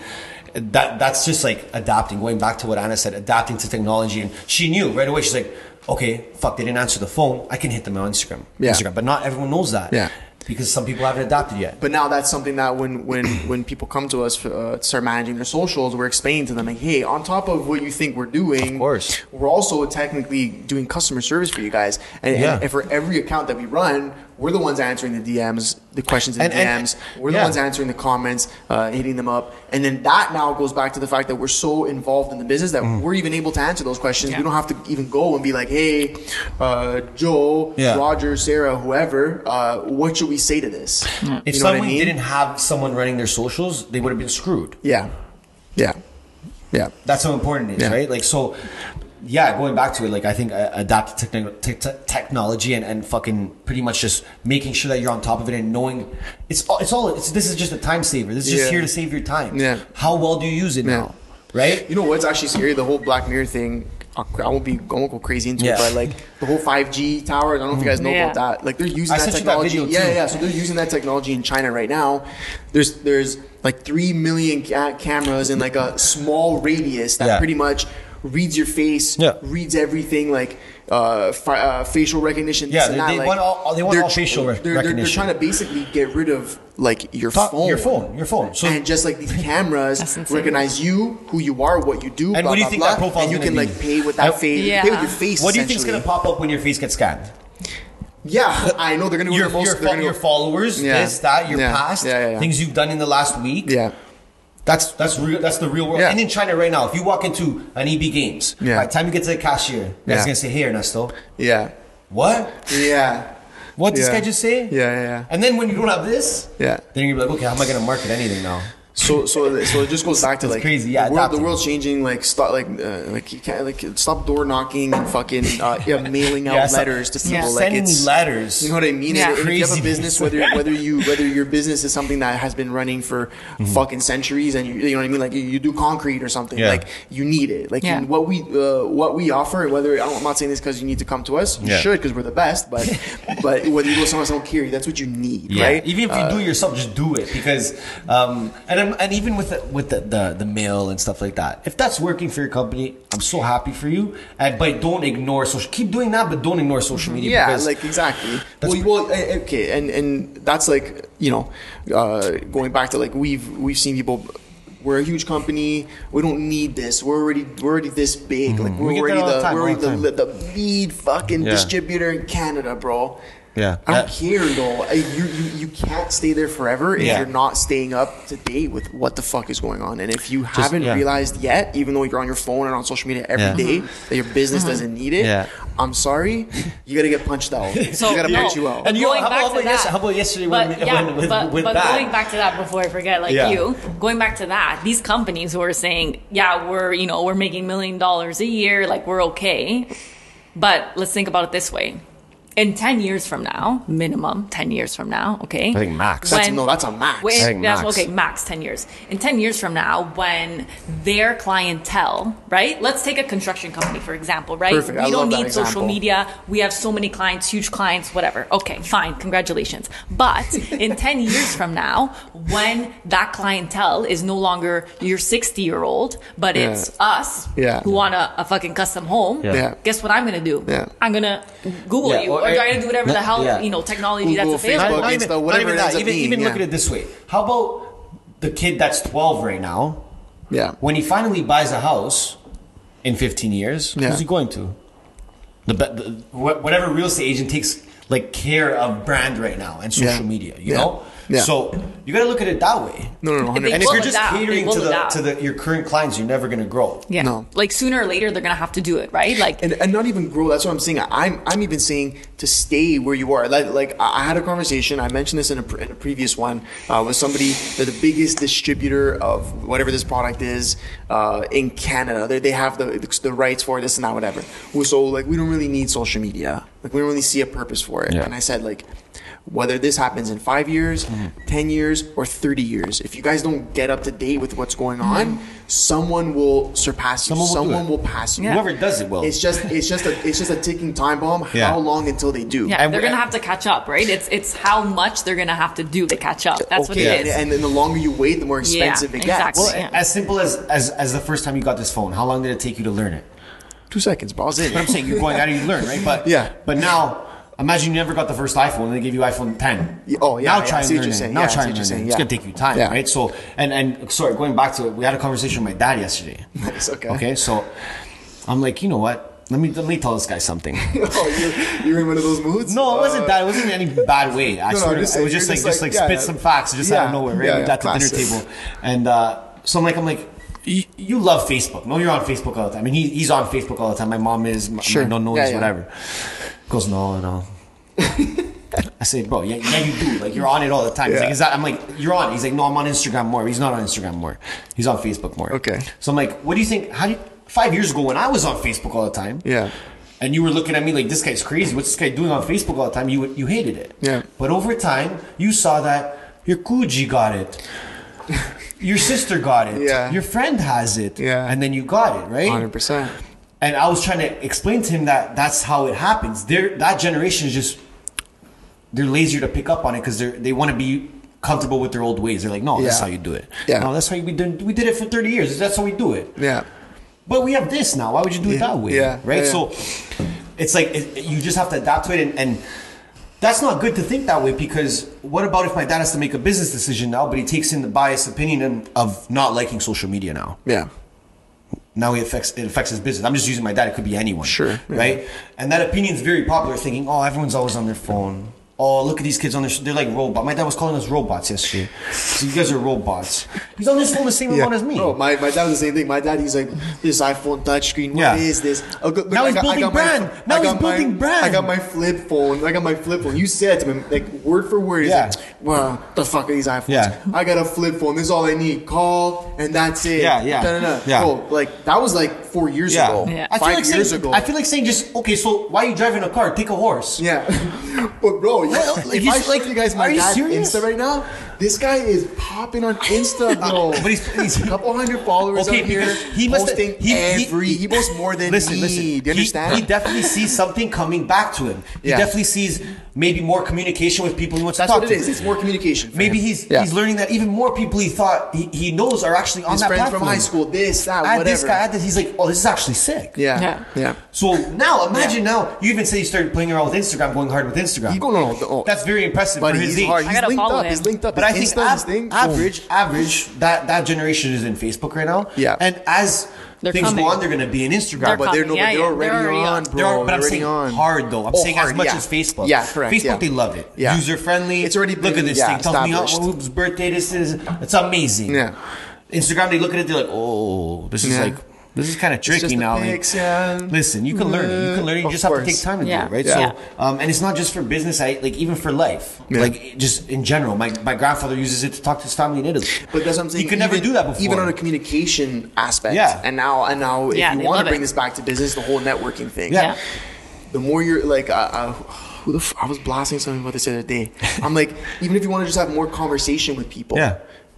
that that's just like adapting. Going back to what Anna said, adapting to technology, and she knew right away. She's like, "Okay, fuck, they didn't answer the phone. I can hit them on Instagram." Yeah. Instagram, but not everyone knows that. Yeah. Because some people haven't adopted yet. But now that's something that when when when people come to us uh, to start managing their socials, we're explaining to them like, hey, on top of what you think we're doing, Of course. we're also technically doing customer service for you guys. And, Yeah. and, and for every account that we run, we're the ones answering the DMs, the questions in And- the and- DMs. we're yeah. the ones answering the comments, uh, hitting them up, and then that now goes back to the fact that we're so involved in the business that Mm-hmm. we're even able to answer those questions. Yeah. We don't have to even go and be like, "Hey, uh, Joe, Yeah. Roger, Sarah, whoever, uh, what should we say to this?" If You know what I someone mean? didn't have someone running their socials, they would have been screwed. yeah, yeah, yeah. That's how important it is, right? Like, so, yeah, going back to it, like, I think uh, adaptive techn- te- te- technology and, and fucking pretty much just making sure that you're on top of it and knowing it's all, it's all, it's, this is just a time saver. This is just Yeah. here to save your time. Yeah. How well do you use it Yeah. now? Right? You know what's actually scary? The whole Black Mirror thing. I I won't be. I won't go crazy into Yeah. it, but like the whole 5G tower. I don't know if you guys know Yeah. about that. Like they're using I that sent you that technology. yeah, yeah. So they're using that technology in China right now. There's there's like three million ca- cameras in like a small radius that Yeah. pretty much reads your face, Yeah. reads everything like uh, fi- uh, facial recognition. Yeah, they- that. they like, want all- they want they're all tr- facial they're, rec- they're, they're, trying to basically get rid of like your Top- phone, your phone, your phone. So, and just like these cameras recognize you, who you are, what you do, And blah, what do you blah, think blah, that profile? and you gonna can be? like pay with that I- face, Yeah. pay with your face. what do you think is going to pop up when your face gets scanned? Yeah, I know they're gonna go Your, the most. your, fo- your followers, Yeah. this, that, your Yeah. past, Yeah, yeah, yeah. things you've done in the last week. Yeah, That's that's real. That's the real world. Yeah. And in China right now, if you walk into an EB Games, Yeah. by the time you get to the cashier, that's Yeah. gonna say, "Hey, Ernesto, yeah, what? yeah, What this Yeah. guy just say?" yeah, yeah, yeah. And then when you don't have this, Yeah. then you're like, "Okay, how am I gonna market anything now?" So, so, so it just goes back to It's like crazy, yeah, The, world, the world's changing. Like stop, like, uh, like you can't like stop door knocking and fucking uh, yeah, mailing out Yeah, letters to stop people. Like sending it's letters. You know what I mean? Yeah. And, and if you have a Crazy. business, whether whether you whether your business is something that has been running for Mm-hmm. fucking centuries, and you, you know what I mean, like you, you do concrete or something, Yeah. like you need it. Like Yeah. you- what we uh, what we offer, and whether I'm not saying this because you need to come to us, you Yeah. should because we're the best. But but whether you go somewhere else, I don't care. That's what you need, Yeah. right? Even if you Uh, do it yourself, just do it because, um, and I'm, and even with the, with the, the the mail and stuff like that, if that's working for your company, I'm so happy for you. And but don't ignore social. Keep doing that, but don't ignore social media. Yeah, because like exactly. Well, well, eh, eh, okay, and and that's like you know, uh, going back to like we've we've seen people. We're a huge company. We don't need this. We're already we're already this big. Like we're Mm-hmm. We already the the, time, we're already the the, the, lead fucking Yeah. distributor in Canada, bro. Yeah. I don't care though. You, you you can't stay there forever if Yeah. you're not staying up to date with what the fuck is going on. And if you haven't yeah. realized yet, even though you're on your phone and on social media every Yeah. day, that your business uh-huh. doesn't need it, Yeah. I'm sorry, you gotta get punched out. So, you gotta punch you out. And you- going how back about to that, yes- how about yesterday but, when- yeah, when- with- but, with but that? going back to that before I forget, like Yeah. you, going back to that, these companies who are saying, yeah, we're you know we're making million dollars a year, like we're okay, but let's think about it this way. In 10 years from now, minimum 10 years from now, okay? I think max. That's- no, that's a max. When, I think that's- max. Okay, max 10 years. In 10 years from now, when their clientele, right? Let's take a construction company, for example, right? Perfect. I We love don't that need social media. We have so many clients, huge clients, whatever. Okay, fine. Congratulations. But in 10 years from now, when that clientele is no longer your 60 year old, but it's us Yeah. who want a, a fucking custom home, Yeah. Yeah. guess what I'm going to do? Yeah. I'm going to Google Yeah, you or- or, try to do whatever the hell, Yeah. you know, technology Google, that's available. Facebook, not Insta, even, not whatever even it that. Even, being, even look at it this way. How about the kid that's 12 right now? Yeah. When he finally buys a house in 15 years, Yeah. who's he going to? The, the whatever real estate agent takes like care of brand right now and social Yeah. media. You Yeah. know. Yeah. So you got to look at it that way. No, no, no. If they 100%. And if you're just adapt, catering to the adapt. to the your current clients, you're never going to grow. Yeah. No. Like sooner or later, they're gonna have to do it, right? Like, and, and not even grow. That's what I'm saying. I'm I'm even saying to stay where you are. Like, like I I had a conversation. I mentioned this in a, pre- in a previous one uh, with somebody. They're the biggest distributor of whatever this product is uh, in Canada. They, they have the the rights for this and that, whatever. So like we don't really need social media. Like we don't really see a purpose for it. Yeah. And I said like. Whether this happens in five years, Mm-hmm. 10 years, or 30 years, if you guys don't get up to date with what's going on, someone will surpass you. Someone will do Someone will pass you. Yeah. Whoever does it will. It's just it's just a it's just a ticking time bomb. Yeah. How long until they do? yeah, And they're we- gonna have to catch up, right? It's it's how much they're gonna have to do to catch up. That's what okay, it is. and, and then the longer you wait, the more expensive it gets. exactly. well, Yeah. as simple as, as as the first time you got this phone, how long did it take you to learn it? Two seconds, balls in. But I'm saying you're going out and you learn, right? But Yeah. But now, imagine you never got the first iPhone and they gave you iPhone 10. Oh, yeah, Now yeah, try I and see what learn you're it. saying. Now Yeah, try and learn it. saying, It's yeah. gonna take you time, Yeah. right? So and and sorry, going back to it, we had a conversation with my dad yesterday. Okay. Okay, so I'm like, you know what? let me let me tell this guy something. oh, you're, you're in one of those moods. No, it wasn't Uh, that. It wasn't in any bad way. I No, no, just- it was just like just like, spit yeah, some facts just out of nowhere, right? yeah, yeah, at the dinner table, and uh, so I'm like, I'm like, you, love Facebook. No, you're on Facebook all the time. I mean, he, he's on Facebook all the time. My mom is. My, Sure. my no, no Yeah, is yeah. whatever. Goes no, no. I say, bro, yeah, yeah, you do. Like you're on it all the time. He's Yeah. like, is that? I'm like, you're on. it." He's like, no, I'm on Instagram more. He's not on Instagram more. He's on Facebook more. Okay. So I'm like, what do you think? How do you, five years ago when I was on Facebook all the time? Yeah. And you were looking at me like this guy's crazy. What's this guy doing on Facebook all the time? You you hated it. Yeah. But over time, you saw that your Kuji got it. Your sister got it. Yeah. Your friend has it. Yeah. And then you got it, right? Hundred percent. And I was trying to explain to him that that's how it happens. They're, that generation is just they're lazier to pick up on it because they they want to be comfortable with their old ways. They're like, no, that's Yeah. how you do it. Yeah. No, that's how we did. We did it for thirty years. That's how we do it. Yeah. But we have this now. Why would you do it Yeah, that way? yeah, Right. yeah, So it's like it, you just have to adapt to it, and, and that's not good to think that way because what about if my dad has to make a business decision now, but he takes in the biased opinion of not liking social media now? Yeah. Now it affects it affects his business. I'm just using my dad. It could be anyone. Sure, yeah. Right. And that opinion is very popular. Thinking, oh, everyone's always on their phone. Oh, look at these kids on their. They're like robots. My dad was calling us robots yesterday. So you guys are robots. He's on his phone the same amount as me. Bro, my, my dad was the same thing. My dad, he's like, this iPhone touchscreen, Yeah. what is this? Oh, look, Now I he's got- I building got my- brand. Now I he's got my- building brand. I got my flip phone. I got my flip phone. You said to me, like, word for word, he's Yeah. like, well, the fuck are these iPhones? Yeah. I got a flip phone. This is all I need. Call, and that's it. Yeah, yeah. Da, da, da. Yeah. Bro, like, that was like four years Yeah. ago. Yeah. I feel Five like years saying, ago. I feel like saying just okay. So why are you driving a car? Take a horse. Yeah, but bro, you, Well, if he's I show like- you guys my are you dad's serious? Insta right now, this guy is popping on Insta, bro. But he's- he's- a couple hundred followers Okay, out here. because he must posting he, he, every. He, posts more than listen, me. listen. Do you He- understand? He, definitely sees something coming back to him. He Yeah. definitely sees maybe more communication with people he wants That's to talk what it to. is. It's more communication. Maybe him. he's Yeah. he's learning that even more people he thought he, he knows are actually on his that friends platform. from high school. This, that, Add whatever. this guy, add this. He's like, oh, this is actually sick. Yeah, Yeah. yeah. So now, imagine now. You even say you started playing around with Instagram, going hard with Instagram. He go no, no, no. That's very impressive But for his he's hard. I gotta linked follow up. him. He's linked up. But I think Insta, av- his thing, boom. average, average, that that generation is in Facebook right now. Yeah. And as They're things coming. go on, they're going to be in Instagram. They're But they're, no, Yeah, they're yeah, already, they're already on, on. bro. They're, but I'm saying on. hard though. I'm Oh, saying hard, as much yeah. as Facebook. Yeah, correct, Facebook, yeah. they love it. Yeah. User friendly. It's already look at this yeah, thing. Tells me established. whose birthday this is. It's amazing. Yeah. Instagram, they look at it. They're like, oh, this is Yeah. like this is kind of tricky now. Like. Listen, you can learn it. You can learn it. You Of just have to take time to Yeah. do it, right? Yeah. So, um, and it's not just for business. I like even for life. Yeah. Like just in general. My my grandfather uses it to talk to his family in Italy. But that's what I'm saying. You could never do that before. Even on a communication aspect. Yeah. And now, and now, if Yeah, you want to bring it. this back to business, the whole networking thing. Yeah. Yeah. the more you're like, uh, uh, who the f- I was blasting something about this the other day. I'm like, even if you want to just have more conversation with people, Yeah.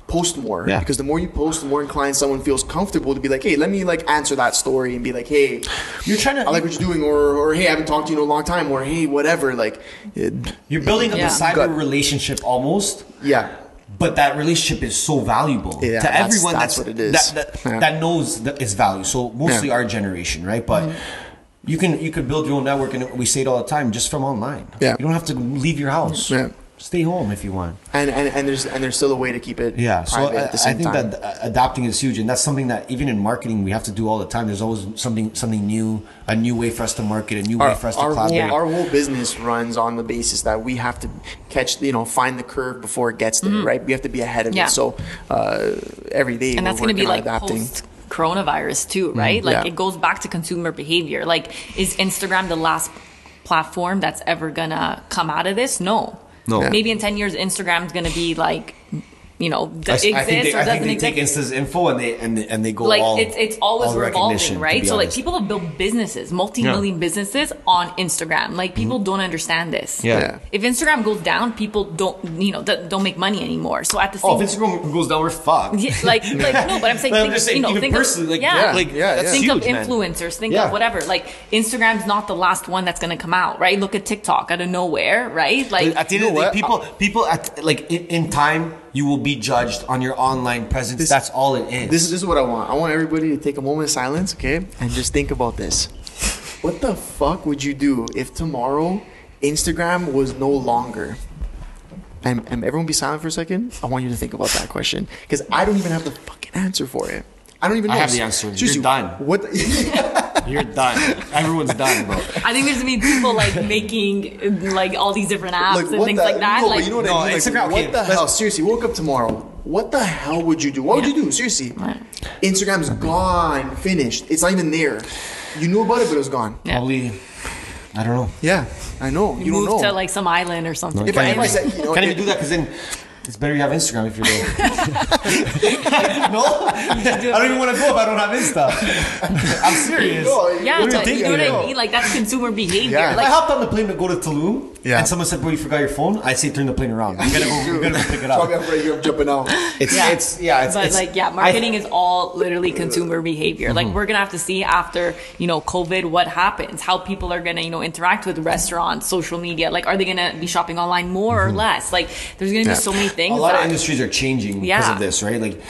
Post more. Yeah. Because the more you post, the more inclined someone feels comfortable to be like, hey, let me like answer that story and be like, hey, You're trying to. I like what you're doing, or or hey, I haven't talked to you in a long time, or hey, whatever. Like, it, You're building up Yeah. a cyber Got- relationship almost. yeah. But that relationship is so valuable Yeah, to that's- everyone that's that's, what it is. That, that, Yeah. that knows that its value. So mostly Yeah. our generation, right? But mm-hmm. you can you can build your own network, and we say it all the time, just from online. Yeah. you don't have to leave your house. Yeah. Stay home if you want. And, and and there's and there's still a way to keep it Yeah, so private I, at the I think time. that adapting is huge, and that's something that even in marketing we have to do all the time. There's always something something new, a new way for us to market, a new way for us to our, whole, collaborate. our whole business runs on the basis that we have to catch, you know, find the curve before it gets there, right? We have to be ahead of Yeah. it. So uh, every day and that's going to be like adapting. post coronavirus too right like yeah. it goes back to consumer behavior like is instagram the last platform that's ever gonna come out of this no No. Yeah. maybe in 10 years instagram's gonna be like you know I, does I think they, or I doesn't think they exist take Insta's info and they and they, and they go like all, it's it's always all revolving, right? be So like people have built businesses, multi-million businesses on Instagram. Like people don't understand this. Mm-hmm. Yeah. Yeah. If Instagram goes down, people don't you know don't don't make money anymore. So at the same Oh, if Instagram goes down, we're fucked. Yeah, like, like no, but I'm saying, But I'm think, just saying, you know, think personally, of, like, yeah, like, Yeah, yeah. think huge, of man. influencers, think Yeah. of whatever. Like Instagram's not the last one that's gonna come out, right? Look at TikTok out of nowhere, right? Like, At the end of the day, people, people, at, like in, in time, you will be judged on your online presence. That's all it is. This is, this is what I want. I want everybody to take a moment of silence, okay, and just think about this. What the fuck would you do if tomorrow Instagram was no longer? And, and everyone be silent for a second. I want you to think about that question because I don't even have the fucking answer for it. I don't even know. I have the answer. Seriously, You're done. What? The, You're done. Everyone's done, bro. I think there's gonna be people like making like all these different apps and things the, like that. No, like, you know what No, I mean? Like, Instagram- what okay, the hell? Seriously, woke up tomorrow. What the hell would you do? What would you do? Seriously, Right. Instagram's gone, finished. It's not even there. You knew about it, but it was gone. Yeah. Probably, I don't know. Yeah, I know. You, you don't know. to like some island or something. If I- right? if I Like- said, you know, Can't it- even do that because then it's better you have Instagram if you're there. no, I don't even want to go if I don't have Insta. I'm serious. No, yeah, What do you you know what? I mean? Like that's consumer behavior. Yeah. If I hopped on the plane to go to Tulum, Yeah. and someone said, "Bro, you forgot your phone," I'd say, "Turn the plane around. You gotta go. You gotta go pick it Tell me up." I'm right here. I'm jumping out. It's Yeah. it's yeah. It's, but it's, like yeah, I- marketing is all literally consumer behavior. Mm-hmm. Like we're gonna have to see after you know COVID what happens, how people are gonna you know interact with restaurants, social media. Like are they gonna be shopping online more or less? Like there's gonna Yeah. be so many things. a things. lot of industries are changing because of this, right? Like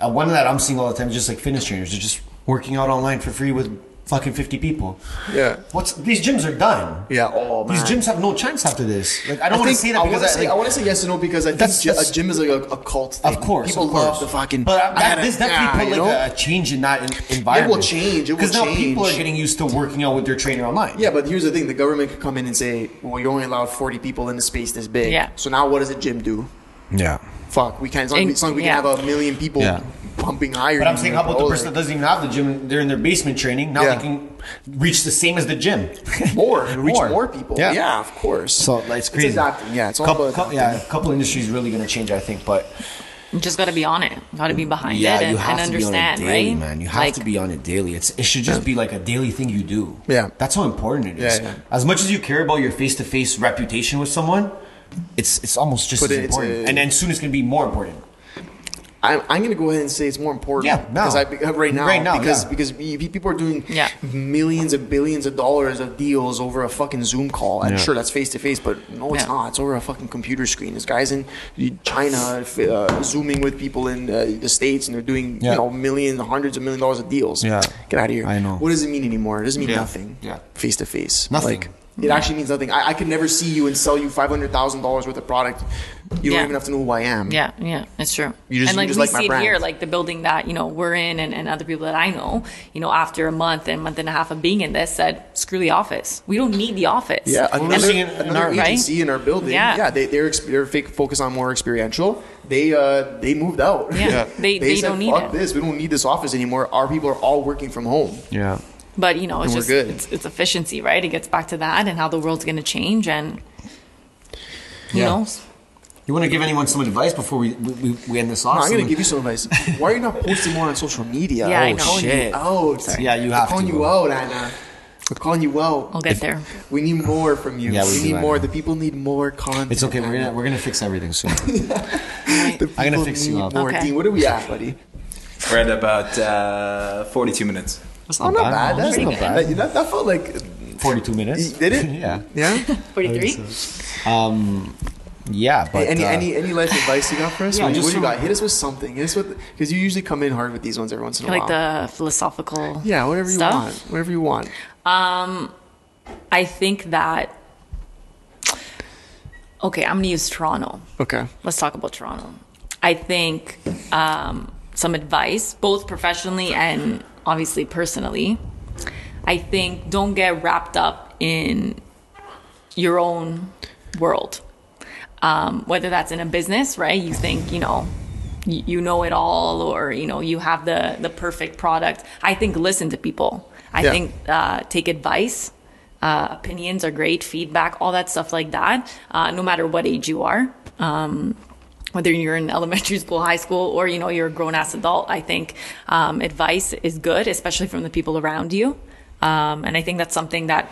uh, one that I'm seeing all the time is just like fitness trainers. They're just working out online for free with fucking 50 people. Yeah. What's these gyms are done. Yeah. Oh man. These gyms have no chance after this. Like I don't want to say that I because wanna I, say, like, I want to say yes and no because I That's- gy- that's- a gym is like a, a cult thing. Of course, people of course. love the fucking. But uh, I that, gotta- this definitely yeah, put you like know? a, a change in that en- environment. change, it will change. Because now people are getting used to working out with their trainer online. Yeah, but here's the thing: the government could come in and say, "Well, you're only allowed 40 people in a space this big." Yeah. So now, what does a gym do? Yeah. Fuck, we can't. It's not, And- it's not like we yeah. can have a million people Yeah. Pumping higher. But I'm saying, how about the person that doesn't even have the gym? They're in their basement training. Now Yeah. they can reach the same as the gym. more reach More. more, people? Yeah. Yeah. of course. So like, it's crazy. adapting. Yeah, it's all couple, about adapting. yeah, a couple industries really going to change, I think. But you just gotta be on it. Gotta be behind yeah, it and, you have and to be on it understand, daily, right? man. You have Like, to be on it daily. It's it should just be like a daily thing you do. Yeah. that's how important it is. Yeah, yeah. As much as you care about your face to face reputation with someone, it's it's almost just But as it's important. a- and then soon it's going to be more important. I'm, I'm going to go ahead and say it's more important. Yeah, now. I uh, right now, Right now, because yeah. because people are doing Yeah. millions and billions of dollars of deals over a fucking Zoom call. And Yeah. sure, that's face to face, but no, it's Yeah. not. It's over a fucking computer screen. This guy's in China uh, zooming with people in uh, the states, and they're doing Yeah. you know millions, hundreds of million dollars of deals. Yeah. get out of here. I know. What does it mean anymore? It doesn't mean Yeah. nothing. Yeah. face to face. Nothing. Like, it actually means nothing. I, I could never see you and sell you five hundred thousand dollars worth of product. You don't even have to know who I am. Yeah, yeah, it's true. You just- and you like just we like my see it brand. here, like the building that you know we're in, and, and other people that I know, you know, after a month and month and a half of being in this, said, "Screw the office. We don't need the office." Yeah, Well, we're another, in another our- right? agency in our building. Yeah. Yeah, they they're they're fake, focused on more experiential. They uh they moved out. Yeah. They- they said, don't need Fuck it." this. We don't need this office anymore. Our people are all working from home. Yeah. But you know, it's we're just good. It's, it's efficiency, right? It gets back to that and how the world's going to change, and who Yeah. knows? You want to give anyone some advice before we we, we end this off? No, I'm gonna give you some advice. Why are you not posting more on social media? Yeah, I oh, know. calling Shit. you out. Yeah, you We're have calling to, you out, Anna. We're calling you out. I'll get there. We need more from you. Yeah, we we, need I more. know. The people need more content. It's okay. We're gonna we're gonna fix everything soon. The I'm gonna people fix you need up. More. Okay. Dean, what are we at, buddy? We're at about uh, 42 minutes. That's Oh, not bad. That's not good. bad. That, that felt like. Forty-two minutes. Did it? yeah. Yeah. Forty-three. Um. Yeah, but any uh, any any life advice you got for us? Yeah, what, just what do you from- got? Hit us with something. Hit us with because you usually come in hard with these ones every once in a Like while. Like the philosophical. yeah, whatever you stuff. want. Whatever you want. Um, I think that. Okay, I'm gonna use Toronto. Okay. Let's talk about Toronto. I think um, some advice, both professionally and obviously personally. I think don't get wrapped up in your own world. Um, whether that's in a business, right? You think you know you, know it all, or you know you have the the perfect product. I think listen to people. I Yeah. think uh, take advice. Uh, opinions are great, feedback, all that stuff like that. Uh, no matter what age you are, um, whether you're in elementary school, high school, or you know you're a grown ass adult, I think um, advice is good, especially from the people around you. Um, and I think that's something that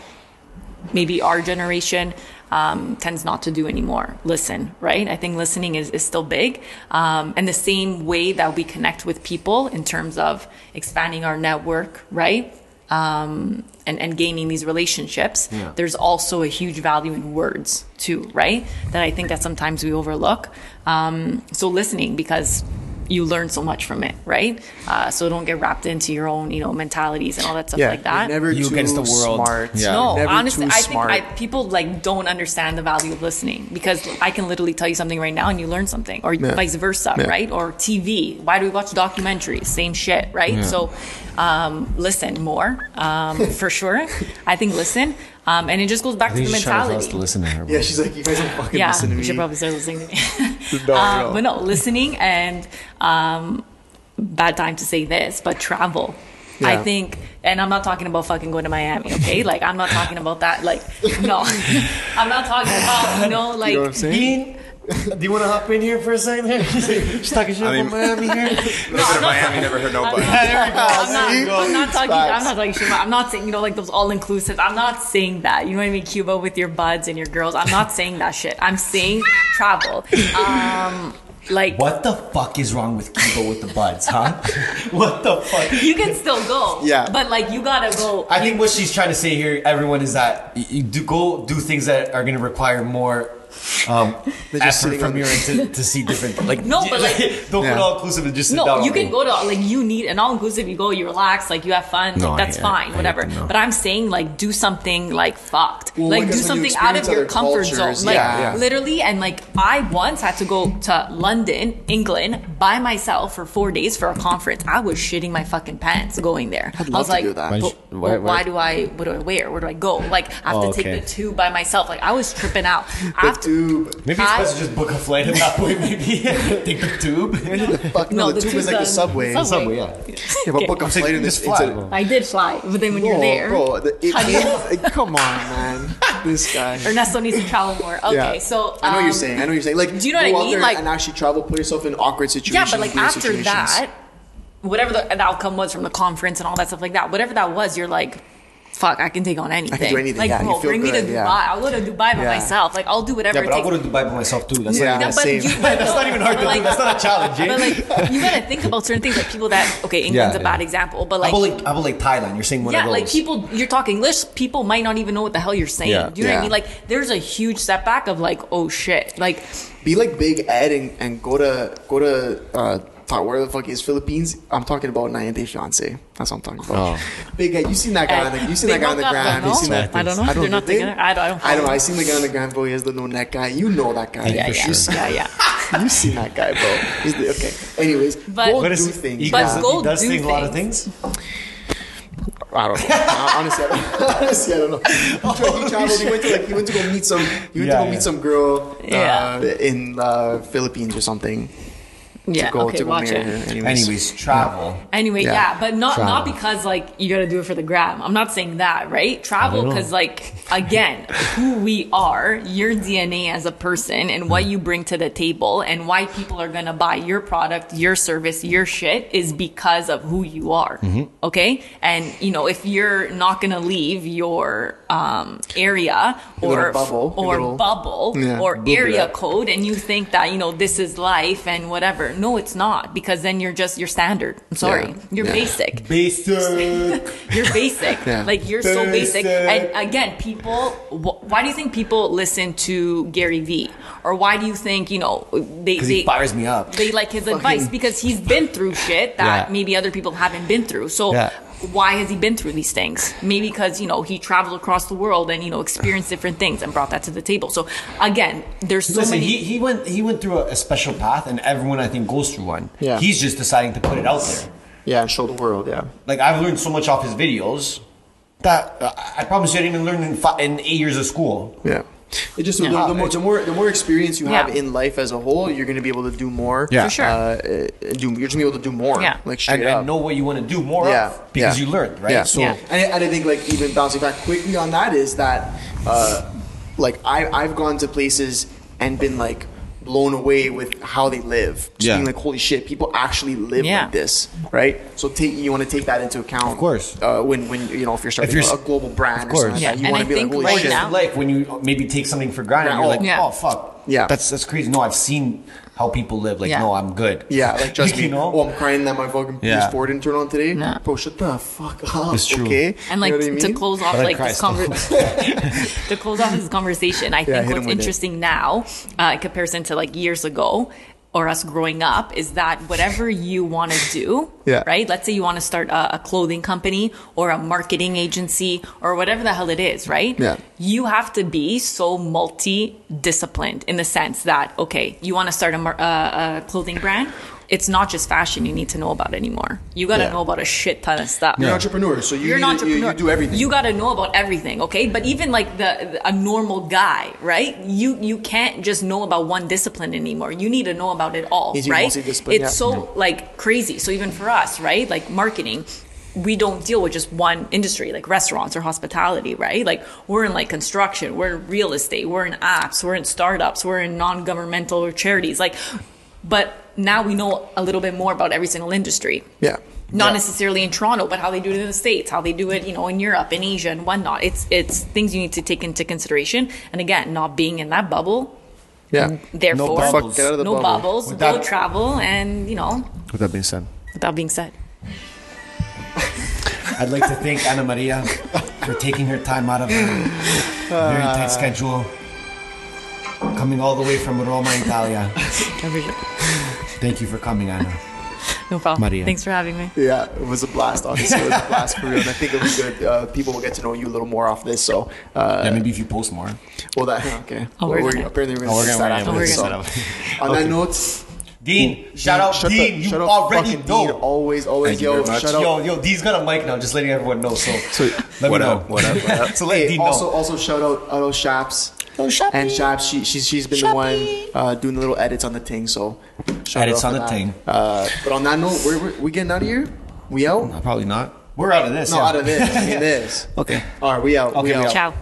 maybe our generation um, tends not to do anymore. Listen, right? I think listening is, is still big. Um, and the same way that we connect with people in terms of expanding our network, right? Um, and, and gaining these relationships, Yeah. there's also a huge value in words too, right? That I think that sometimes we overlook. Um, so listening because you learn so much from it, right? Uh, so don't get wrapped into your own, you know, mentalities and all that stuff yeah, like that. You're never You too against the world. smart. Yeah. No, never honestly, too I think. I, people like don't understand the value of listening because I can literally tell you something right now and you learn something, or Yeah. vice versa, Yeah. right? Or TV. Why do we watch documentaries? Same shit, right? So, um, listen more um, for sure. I think listen, um, and it just goes back I to the she's trying to tell us mentality. to listen to her. yeah, she's like, you guys don't fucking Yeah, listen to you me. should probably start listening to me. No, Uh, no. But no, listening and um, bad time to say this, but travel. I think, and I'm not talking about fucking going to Miami, okay? Like, I'm not talking about that. Like, no, I'm not talking about, you know, like, You know what I'm saying? Bean, do you want to hop in here for a second? There, she's talking shit I mean- about Miami here. Living in Miami, never heard nobody. I'm not, See? I'm not talking. I'm not talking shit. about- I'm not saying you know like those all inclusive. I'm not saying that. You know what I mean? Cuba with your buds and your girls. I'm not saying that shit. I'm saying travel. Um, like What the fuck is wrong with Cuba with the buds, huh? what the fuck? you can still go. Yeah. But like you gotta go. I think what she's trying to say here, everyone, is that you do go do things that are going to require more um, They're just sitting from on- your end to, to see different. Like No, but, like- don't Yeah. put all inclusive and just sit down. No, you can day. go to like you need an all inclusive. You go, you relax, like you have fun. No, like, that's hate- fine, I whatever. them, no. But I'm saying like do something like fucked, Well, like do guess when you something out of your other comfort zone, like yeah, yeah. literally. And like I once had to go to London, England, by myself for four days for a conference. I was shitting my fucking pants going there. I'd I love was to like, do that. Why- but- why- why- why do I? What do I wear? Where do I go? Like I have Oh, to take okay. the tube by myself. Like I was tripping out. The After, tube. Maybe it's I- best to just book a flight at that point. Maybe take the tube. Fuck no, No, the, the tube is like the tube's subway. on- Subway, yeah. Yeah, but book a Okay. flight in Just this. fly, into- bro. I did fly, but then when you're there, bro, the, it, how do you- it- come on, man. This guy. Ernesto needs to travel more. Okay, Yeah. so I know what you're um, saying. I know what you're saying. Like, do you know what I out mean? there Like- and actually travel, put yourself in awkward situations. Yeah, situations. but like weird after situations. that, whatever the, the outcome was from the conference and all that stuff like that, whatever that was, you're like, fuck, I can take on anything. do anything, Like, yeah, bro, feel bring me to Dubai. yeah. I'll go to Dubai by Yeah. myself. Like, I'll do whatever Yeah, it but I'll go to Dubai by myself too. That's Yeah. not Yeah, even same. you- but That's not even hard to but do. That's not a challenge, eh? But like, you gotta think about certain things. Like people that okay, England's Yeah, a bad yeah. example, but How like. about like, how about like Thailand? You're saying one yeah, of those. like people, you're talking English. People might not even know what the hell you're saying. Yeah. Do you know what I mean? Like, there's a huge setback of like, oh shit, like, Be like Big Ed and, and go to go to uh, Ta- where the fuck is Philippines? I'm talking about 90 Day Fiance. That's what I'm talking about. Oh. Big Ed, you seen that guy? on the, you seen that guy on the broke up, ground? no? You seen that? I don't know. They're not they? together. I don't- I don't I don't know. I seen the guy on the ground, bro. He has the no neck guy. You know that guy. yeah, for yeah, sure. yeah, yeah. You seen that guy, bro? He's the, okay. Anyways, But- go What do is- things. He But does, man. go he does do things, a lot of things. things. I don't know. Honestly, I don't, honestly, I don't know. He, tra- he traveled. He went to like he went to go meet some. He went Yeah, to go yeah. meet some girl. Yeah. Uh, in uh, Philippines or something. Yeah, to go okay, to watch marry it. Anyways, Anyways, travel. Anyway, Yeah. yeah, but not not because like you got to do it for the gram. I'm not saying that, right? Travel because like again, who we are, your DNA as a person, and what you bring to the table, and why people are gonna buy your product, your service, your shit is because of who you are. Okay, and you know if you're not gonna leave your um, area or bubble, or little- bubble Yeah, or area code, and you think that you know this is life and whatever. No, it's not because then you're just you're standard. I'm sorry, Yeah, you're yeah. basic. Basic. You're basic. Yeah. Like you're so basic. Basic. And again, people. Wh- why do you think people listen to Gary Vee, or why do you think you know they Because they he fires me up. they like his advice because he's been through shit that Yeah. maybe other people haven't been through. So. Yeah. Why has he been through these things? Maybe because you know he traveled across the world and you know experienced different things and brought that to the table. So again, there's so Listen, many. he, he went he went through a, a special path, and everyone I think goes through one. Yeah. He's just deciding to put it out there. yeah, and show the world. Yeah. Like I've learned so much off his videos that uh, I promise you I didn't even learn in, fi- in eight years of school. Yeah. It just Yeah. the, the, more, the more the more experience you have Yeah. in life as a whole, you're going to be able to do more. Yeah. For sure. Uh, uh, do you're just gonna be able to do more. Yeah. Like straight And, up. and know what you want to do more yeah, of because yeah. you learned, right? Yeah. So Yeah. and, and I think like even bouncing back quickly on that is that, uh, like I I've gone to places and been like blown away with how they live. Just Yeah. being like, holy shit, people actually live Yeah. like this, right? So take you want to take that into account, Of course. Uh, when when you know if you're starting if you're s- a global brand, Of course. or something Yeah, like you and want I to be like, think holy right shit. now- like when you maybe take something for granted, Yeah, you're like, Yeah. oh fuck, Yeah. that's that's crazy. No, I've seen how people live. Like, Yeah. no, I'm good. Yeah, like trust me. you know. Oh, I'm crying that my fucking Yeah. PS4 didn't turn on today. Nah. Bro, shut the fuck up. It's true. Okay. And like you know what I to close off But like this still. conver- to close off this conversation, I Yeah, think what's with it. interesting now, uh, in comparison to like years ago, or us growing up is that whatever you want to do, Yeah. right? Let's say you want to start a, a clothing company or a marketing agency or whatever the hell it is, right? Yeah. You have to be so multi-disciplined in the sense that okay, you want to start a, mar- uh, a clothing brand. It's not just fashion you need to know about anymore. You got to Yeah. know about a shit ton of stuff. You're an entrepreneur, so you You're an to- entrepreneur. You, you do everything. You got to know about everything, okay? But even like the, the- a normal guy, right? You you can't just know about one discipline anymore. You need to know about it all, be right? It's yeah. so mm-hmm. like crazy. So even for us, right? Like marketing, we don't deal with just one industry, like restaurants or hospitality, right? Like we're in like construction, we're in real estate, we're in apps, we're in startups, we're in non-governmental or charities, like. But now we know a little bit more about every single industry yeah. not Yeah. necessarily in Toronto, but how they do it in the States, how they do it, you know, in Europe, in Asia, and whatnot. It's it's things you need to take into consideration. And again, not being in that bubble, Yeah. therefore, no bubbles. Get out of the no bubble. bubbles, With go travel, and you know, With that being said, with that being said, I'd like to thank Ana Maria for taking her time out of her very tight schedule, coming all the way from Roma, Italia. I appreciate it. Thank you for coming, Anna. no problem. Maria. Thanks for having me. Yeah, it was a blast. Honestly, it was a blast for real. And I think it'll be good. Uh, people will get to know you a little more off this. So, uh, Yeah, maybe if you post more. well, that okay. I'll Well, work we're, apparently, we're gonna we're start gonna- after this. So, on that note, Dean, shout out shut Dean. the- you shut already know. Dean. Always, always, Thank you yo, very much. shut. Yo, yo, Dean's got a mic now, just letting everyone know. So, let What me know. up? What up? What up? So let Hey, Dean also, know. also shout out, Otto Shaps. Oh, Shappy. And Shaps, she, she's she's been the one uh, doing the little edits on the thing. So, shout Edits out on the that. thing. Uh, but on that note, we're, we're we getting out of here. We out? Probably not. We're out of this. No, yeah. out of this. I mean this. Okay. All right, we out. we Okay, we out. out. Ciao.